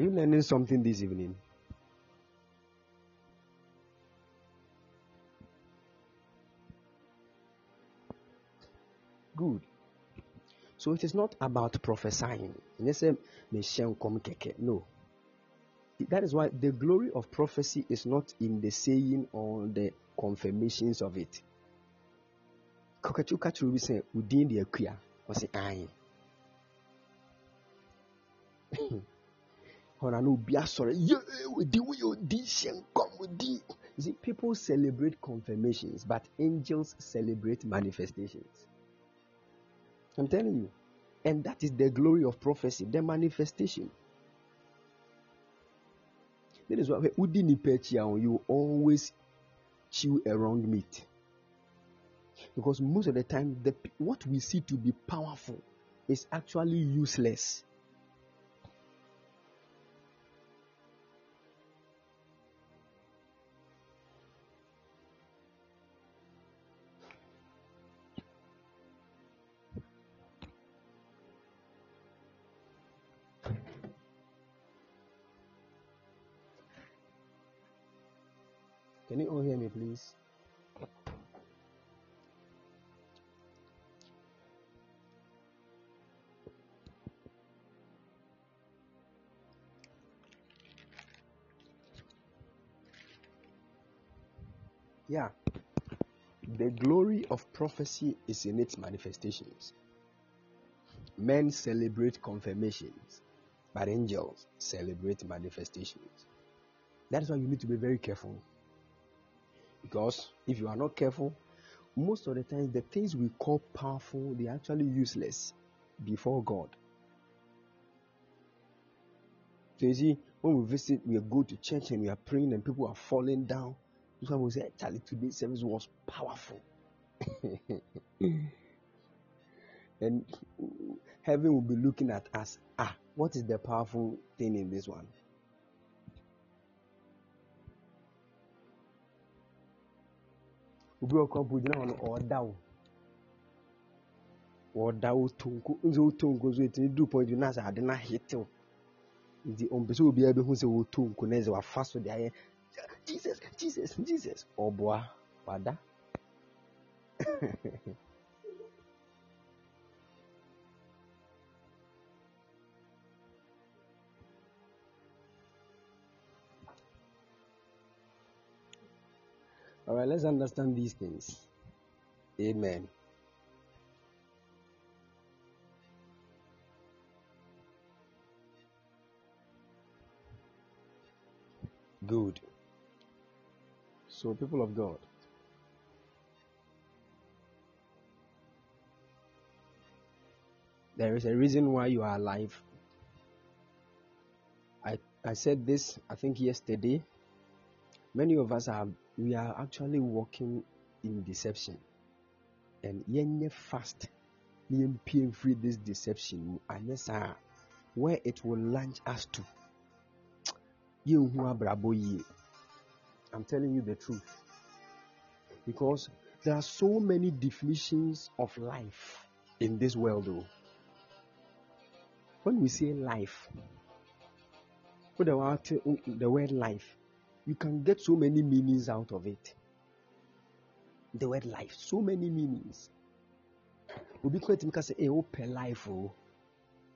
Are you learning something this evening? Good. So it is not about prophesying. No. That is why the glory of prophecy is not in the saying or the confirmations of it. Kokachuka will say, say, Aye. *laughs* obi woyɛ odi you see people celebrate confirmations but angels celebrate manifestations. I'm telling you. And that is the glory of prophecy the manifestation. That is why akyi you always chew around meat. Because most of the time the what we see to be powerful is actually useless The glory of prophecy is in its manifestations. Men celebrate confirmations, but angels celebrate manifestations. That is why you need to be very careful. Because if you are not careful, most of the times the things we call powerful, they're actually useless before God. So you see, when we visit, we go to church and we are praying and people are falling down. That's why we say, Charlie, today's service was powerful. *laughs* and heaven will be looking at us. Ah, what is the powerful thing in this one? obi wɔ kɔmpo gyina hɔ no ɔɔda wo wɔɔda wo tonko nso wo tonko nso etini du point bi na sɛ ade na ahyetew nti ɔmpɛ sɛ obiara bɛhu sɛ wo tonko na ɛsɛ wafa so de ayɛ jesus jesus jesus ɔboa wada All right, let's understand these things. Amen. Good. So, people of God, there is a reason why you are alive. I, I said this, I think, yesterday. Many of us are we are actually walking in deception. and yenye fast yɛmpie free this deception where it will launch us to yɛnhu abrabɔ yie i'm telling you the truth. Because there are so many definitions of life in this world though. When we say life the, word life you can get so many meanings out of it. The word life so many meanings. Obi kura tumi ka eh wopɛ life o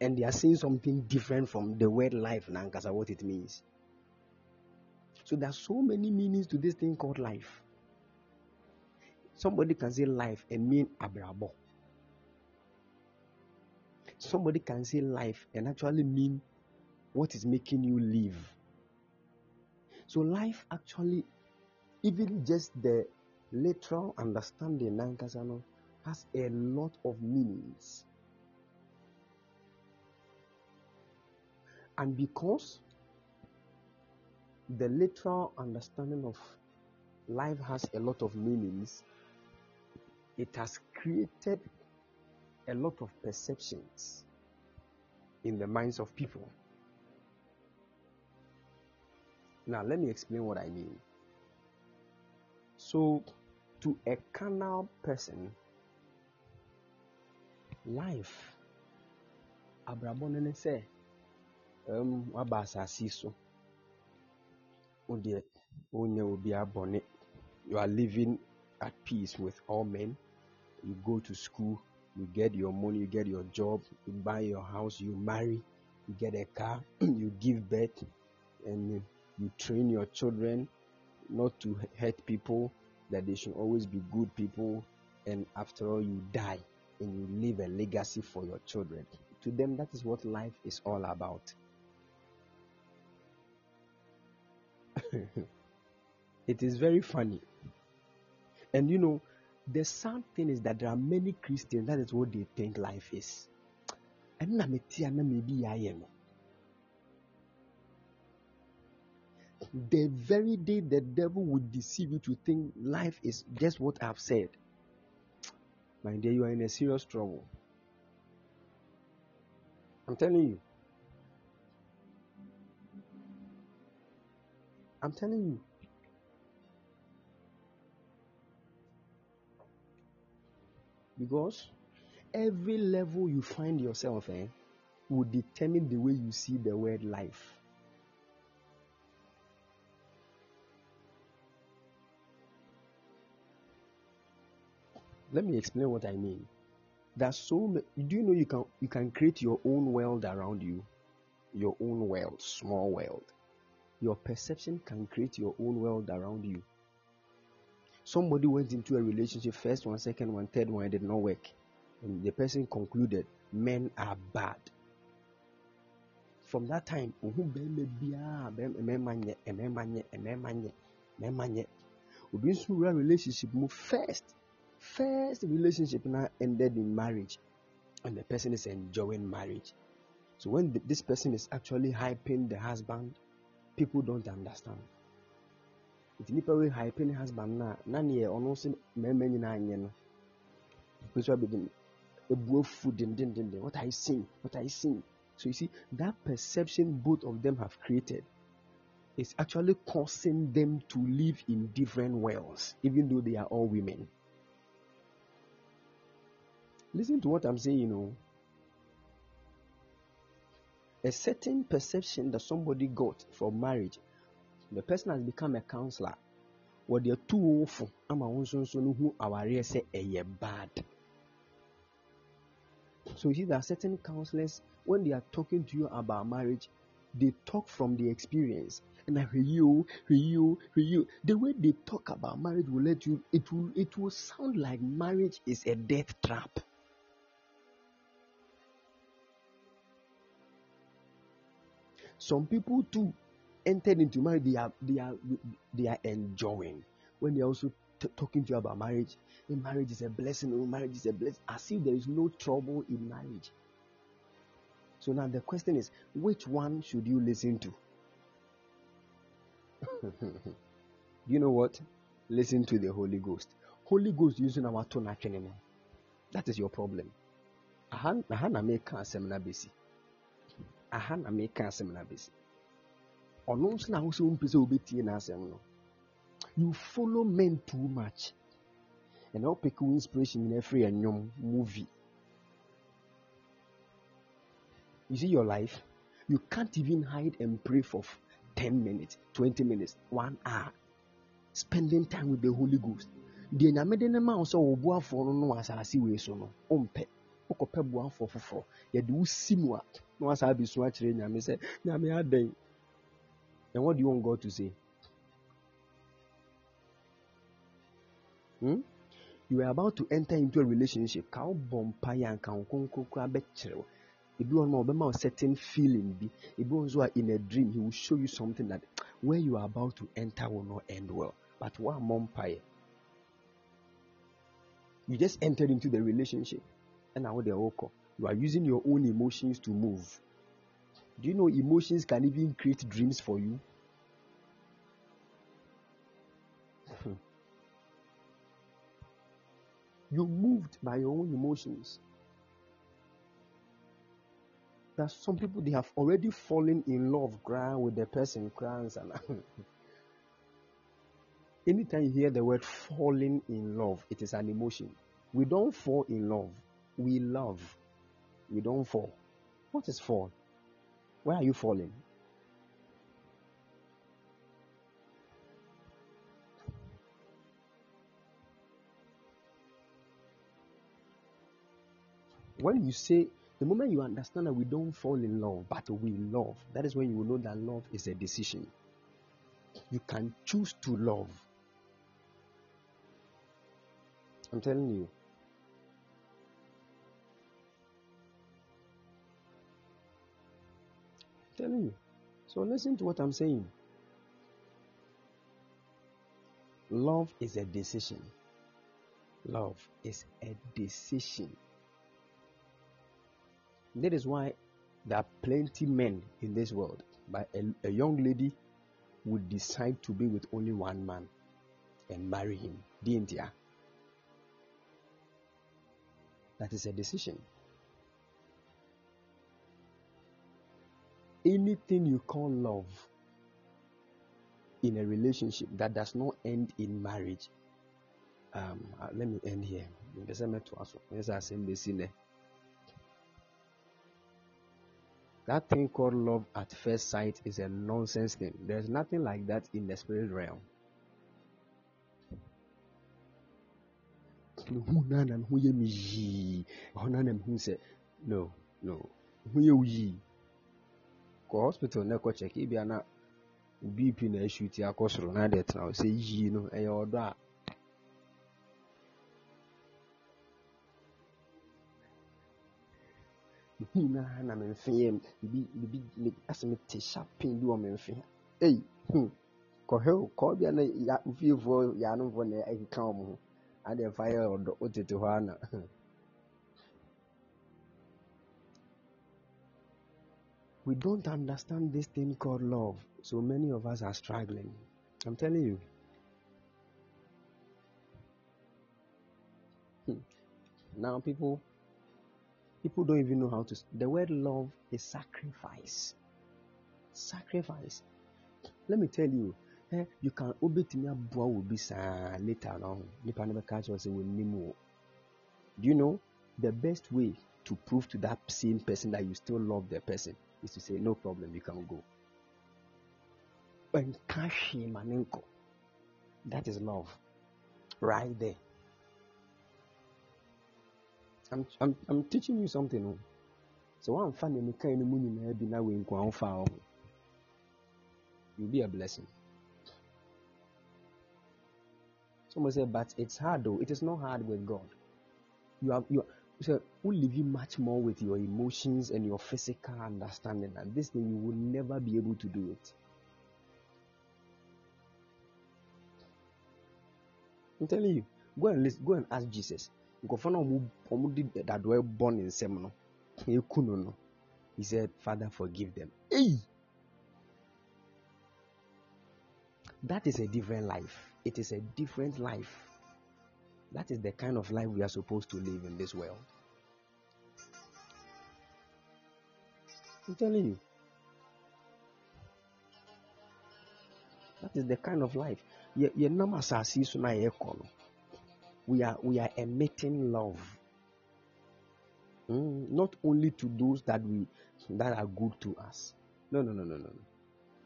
and they are saying something different from the word life na nkasa what it means so there are so many meanings to this thing called life. Somebody can say life and mean abrabo somebody can say life and actually mean what is making you live. So life actually even just the literal understanding nankasa no has a lot of meanings. And because the literal understanding of life has a lot of meanings, it has created a lot of perceptions in the minds of people. Now, let me explain what I mean. So, to a carnal person, life sɛ um, you are living at peace with all men you go to school you get your money you get your job you buy your house you marry you get a car *clears throat* you give birth and you train your children not to hurt people that they should always be good people and after all you die and you leave a legacy for your children. To them, that is what life is all about. *laughs* it is very funny. And you know, the sad thing is that there are many Christians, that is what they think life is. And maybe I am. The very day the devil would deceive you to think life is just what I've said my dear, you are in a serious trouble. I'm telling you. I'm telling you. Because every level you find yourself in eh, will determine the way you see the word life. Let me explain what I mean. There's so do you know you can you can create your own world around you, your own world, small world. Your perception can create your own world around you. Somebody went into a relationship, first one, second one, third one, it did not work. And the person concluded, men are bad. From that time, relationship move first first relationship now ended in marriage and the person is enjoying marriage so when the, this person is actually hyping the husband people don't understand. Nti nipa wey hyping the husband na na neɛ ɔno nso mmarima nyinaa nyɛ no. Nso abɛdi ebu afu dendendenden what are you seeing? What are you seeing? So you see that perception both of them have created is actually causing them to live in different worlds even though they are all women. Listen to what I'm saying, you know. A certain perception that somebody got from marriage, the person has become a counselor. What they're too awful, I'm a who our say a bad. So you see, there are certain counselors when they are talking to you about marriage, they talk from the experience. And I you, you, you. The way they talk about marriage will let you it will it will sound like marriage is a death trap. Some people too entered into marriage. They are they are they are enjoying when they're also t- talking to you about marriage. And marriage is a blessing. Oh, marriage is a blessing. As if there is no trouble in marriage. So now the question is, which one should you listen to? *laughs* you know what? Listen to the Holy Ghost. Holy Ghost using our anymore. That is your problem. Aha na meka asɛm na. Aha na meka asɛm na besi. Ɔno nso na ahosuo mpɛ sɛ obetie n'asɛm no. You follow men too much. And I'll pick inspiration in every young movie. You see your life, you can't even hide and pray for 10 minutes, 20 minutes, one hour. Spending time with the Holy Ghost. deɛ nyame de ne ma wo sɛ wo boafoɔ no no asase wei so no wompɛ wokɔpɛ boafoɔ foforɔ. Yɛde wo si mu a na wasaa bɛsu akyerɛ nyame sɛ nyame adɛn? And what do you want hmm? you are about to enter into a relationship. Ka wobɔ mpaeɛ anka wo konkrokora bɛkyerɛw ebi wɔ no ma ɔbɛma wo certain feeling bi. Ebi wɔ nso a in a dream he will show you something that where you are about to enter will not end well. But woammɔ mpaeɛ. You just entered into the relationship and now they're. You are using your own emotions to move. Do you know emotions can even create dreams for you? *laughs* you moved by your own emotions. There's some people they have already fallen in love crying with the person crying *laughs* anytime you hear the word falling in love, it is an emotion. We don't fall in love, we love. We don't fall. What is fall? Where are you falling? When you say, the moment you understand that we don't fall in love, but we love, that is when you will know that love is a decision. You can choose to love. I'm telling you. Telling you. So listen to what I'm saying. Love is a decision. Love is a decision. That is why there are plenty men in this world, but a, a young lady would decide to be with only one man and marry him. Didn't ya? That is a decision. Anything you call love in a relationship that does not end in marriage. Um, uh, let me end here. That thing called love at first sight is a nonsense thing. There's nothing like that in the spirit realm. no no mehu yɛ wo yii kɔ hospital na ɛkɔ check ebia na bp na ashuti akɔ soro na de tena hɔ sɛ yii no ɛyɛ ɔdɔ a. Mehu na na memfe yɛ bibi bibi asɛ mete sharp pain bi wɔ memfe ei hmm kɔhɛw kɔɔ bia na ya mfiefoɔ yaanomfoɔ na ɛkeka wɔn ho adeɛ fa yɛ ɔdɔ wotete hɔ ana we don't understand this thing called love. So many of us are struggling. I'm telling you. Now people people don't even know how to the word love is sacrifice. Sacrifice. Let me tell you eh, you can obetumi aboa wo bi saa later wo do you know? The best way to prove to that same person that you still love the person is to say no problem you can go. Nka hwee ma ne nkɔ that is love. Right there. I'm, I'm, I'm teaching you something o sɛ woamfa nea mekae no mu nyinaa bi na wei nko a wofa wo ho you'll be a blessing. Someone said, but it's hard though. It is not hard with God. You have you so will live you much more with your emotions and your physical understanding. And this thing you will never be able to do it. I'm telling you, go and listen, go and ask Jesus. born in Semino. He said, Father, forgive them. Hey! That is a different life. It is a different life. That is the kind of life we are supposed to live in this world. I'm telling you. That is the kind of life. We are we are emitting love. Mm, not only to those that we that are good to us. No, no, no, no, no.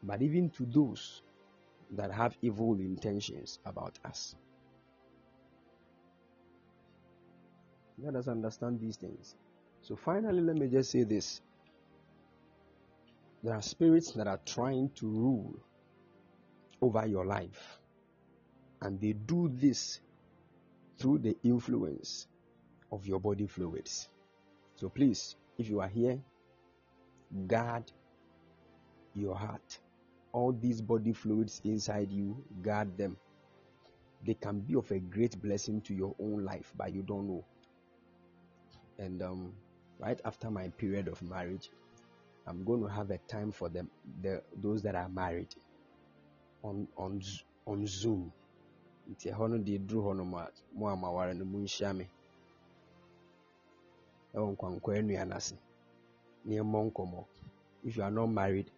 But even to those that have evil intentions about us. Let us understand these things. So finally, let me just say this. There are spirits that are trying to rule over your life. And they do this through the influence of your body fluids. So please, if you are here, guard your heart. All these body fluids inside you, guard them. They can be of a great blessing to your own life, but you don't know. And um, right after my period of marriage, I'm going to have a time for them, the those that are married, on on on Zoom. if you are not married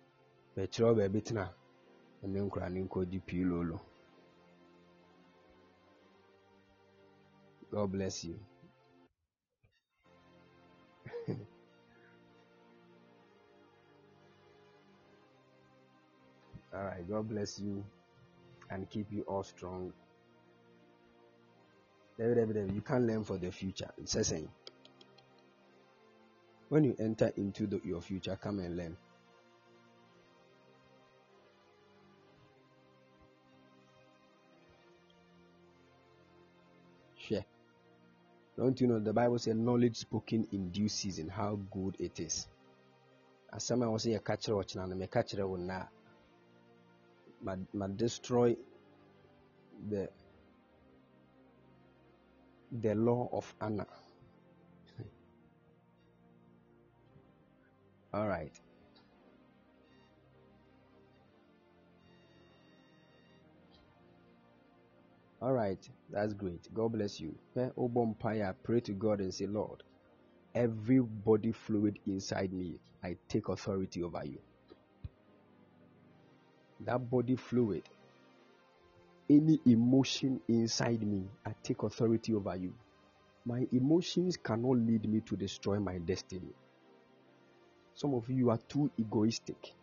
bɛkyerɛ wo baabi tena ɛne nkora ne nkɔdi pii lolo. God bless you all right god bless you and keep you all strong you can't learn for the future. It's the same. When you enter into the, your future, come and learn. Share. Don't you know the Bible says knowledge spoken in due season, how good it is. As someone was say a catcher watch now, catch a catcher but destroy the the law of honor. *laughs* All right. All right, that's great. God bless you. Eh, oh, Obompire, pray to God and say, Lord, every body fluid inside me, I take authority over you. That body fluid, any emotion inside me, I take authority over you. My emotions cannot lead me to destroy my destiny. Some of you are too egoistic.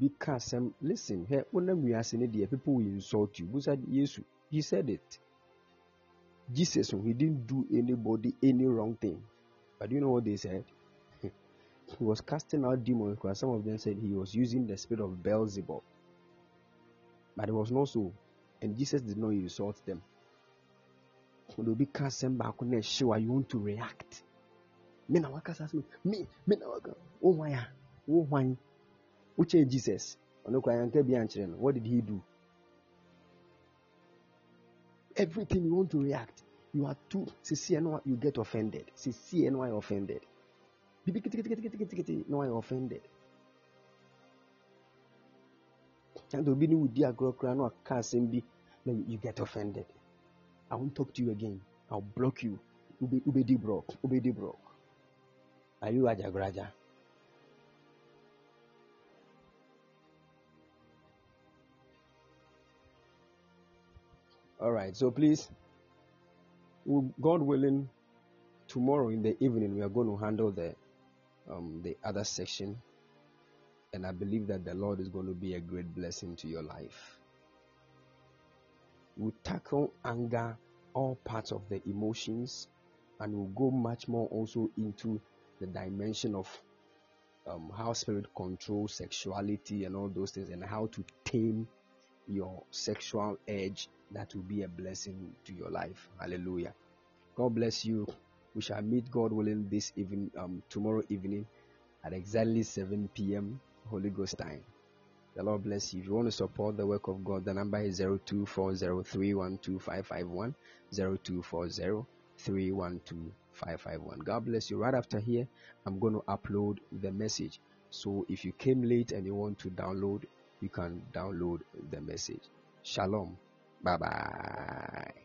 Because um, listen, here when we are saying people will insult you. Said? Yesu, he said it. Jesus, he didn't do anybody any wrong thing. But you know what they said? He was casting out demons because some of them said he was using the spirit of Beelzebub. But it was not so. And Jesus did not insult them. When be cast them back on the show, you want to react. Me na waka me me na waka. Oh my, ah. oh my. Uche Jesus. What did he do? Everything you want to react, you are too. See, see, you get offended. See, why offended. No, I offended. And obi ne wodi agorɔ koraa na ɔka asɛm bi na you get offended. I won't talk to you again. I'll block you. Ubedi brok ubedi brok are you ajagraja all right so please god willing tomorrow in the evening we are going to handle the um, the other section and I believe that the Lord is going to be a great blessing to your life. We'll tackle anger, all parts of the emotions, and we'll go much more also into the dimension of um, how spirit controls sexuality and all those things, and how to tame your sexual edge that will be a blessing to your life. Hallelujah. God bless you. We shall meet God willing this evening, um, tomorrow evening at exactly 7 p.m. Holy Ghost time. The Lord bless you. If you want to support the work of God, the number is 0240312551. 0240312551. God bless you. Right after here, I'm going to upload the message. So if you came late and you want to download, you can download the message. Shalom. Bye bye.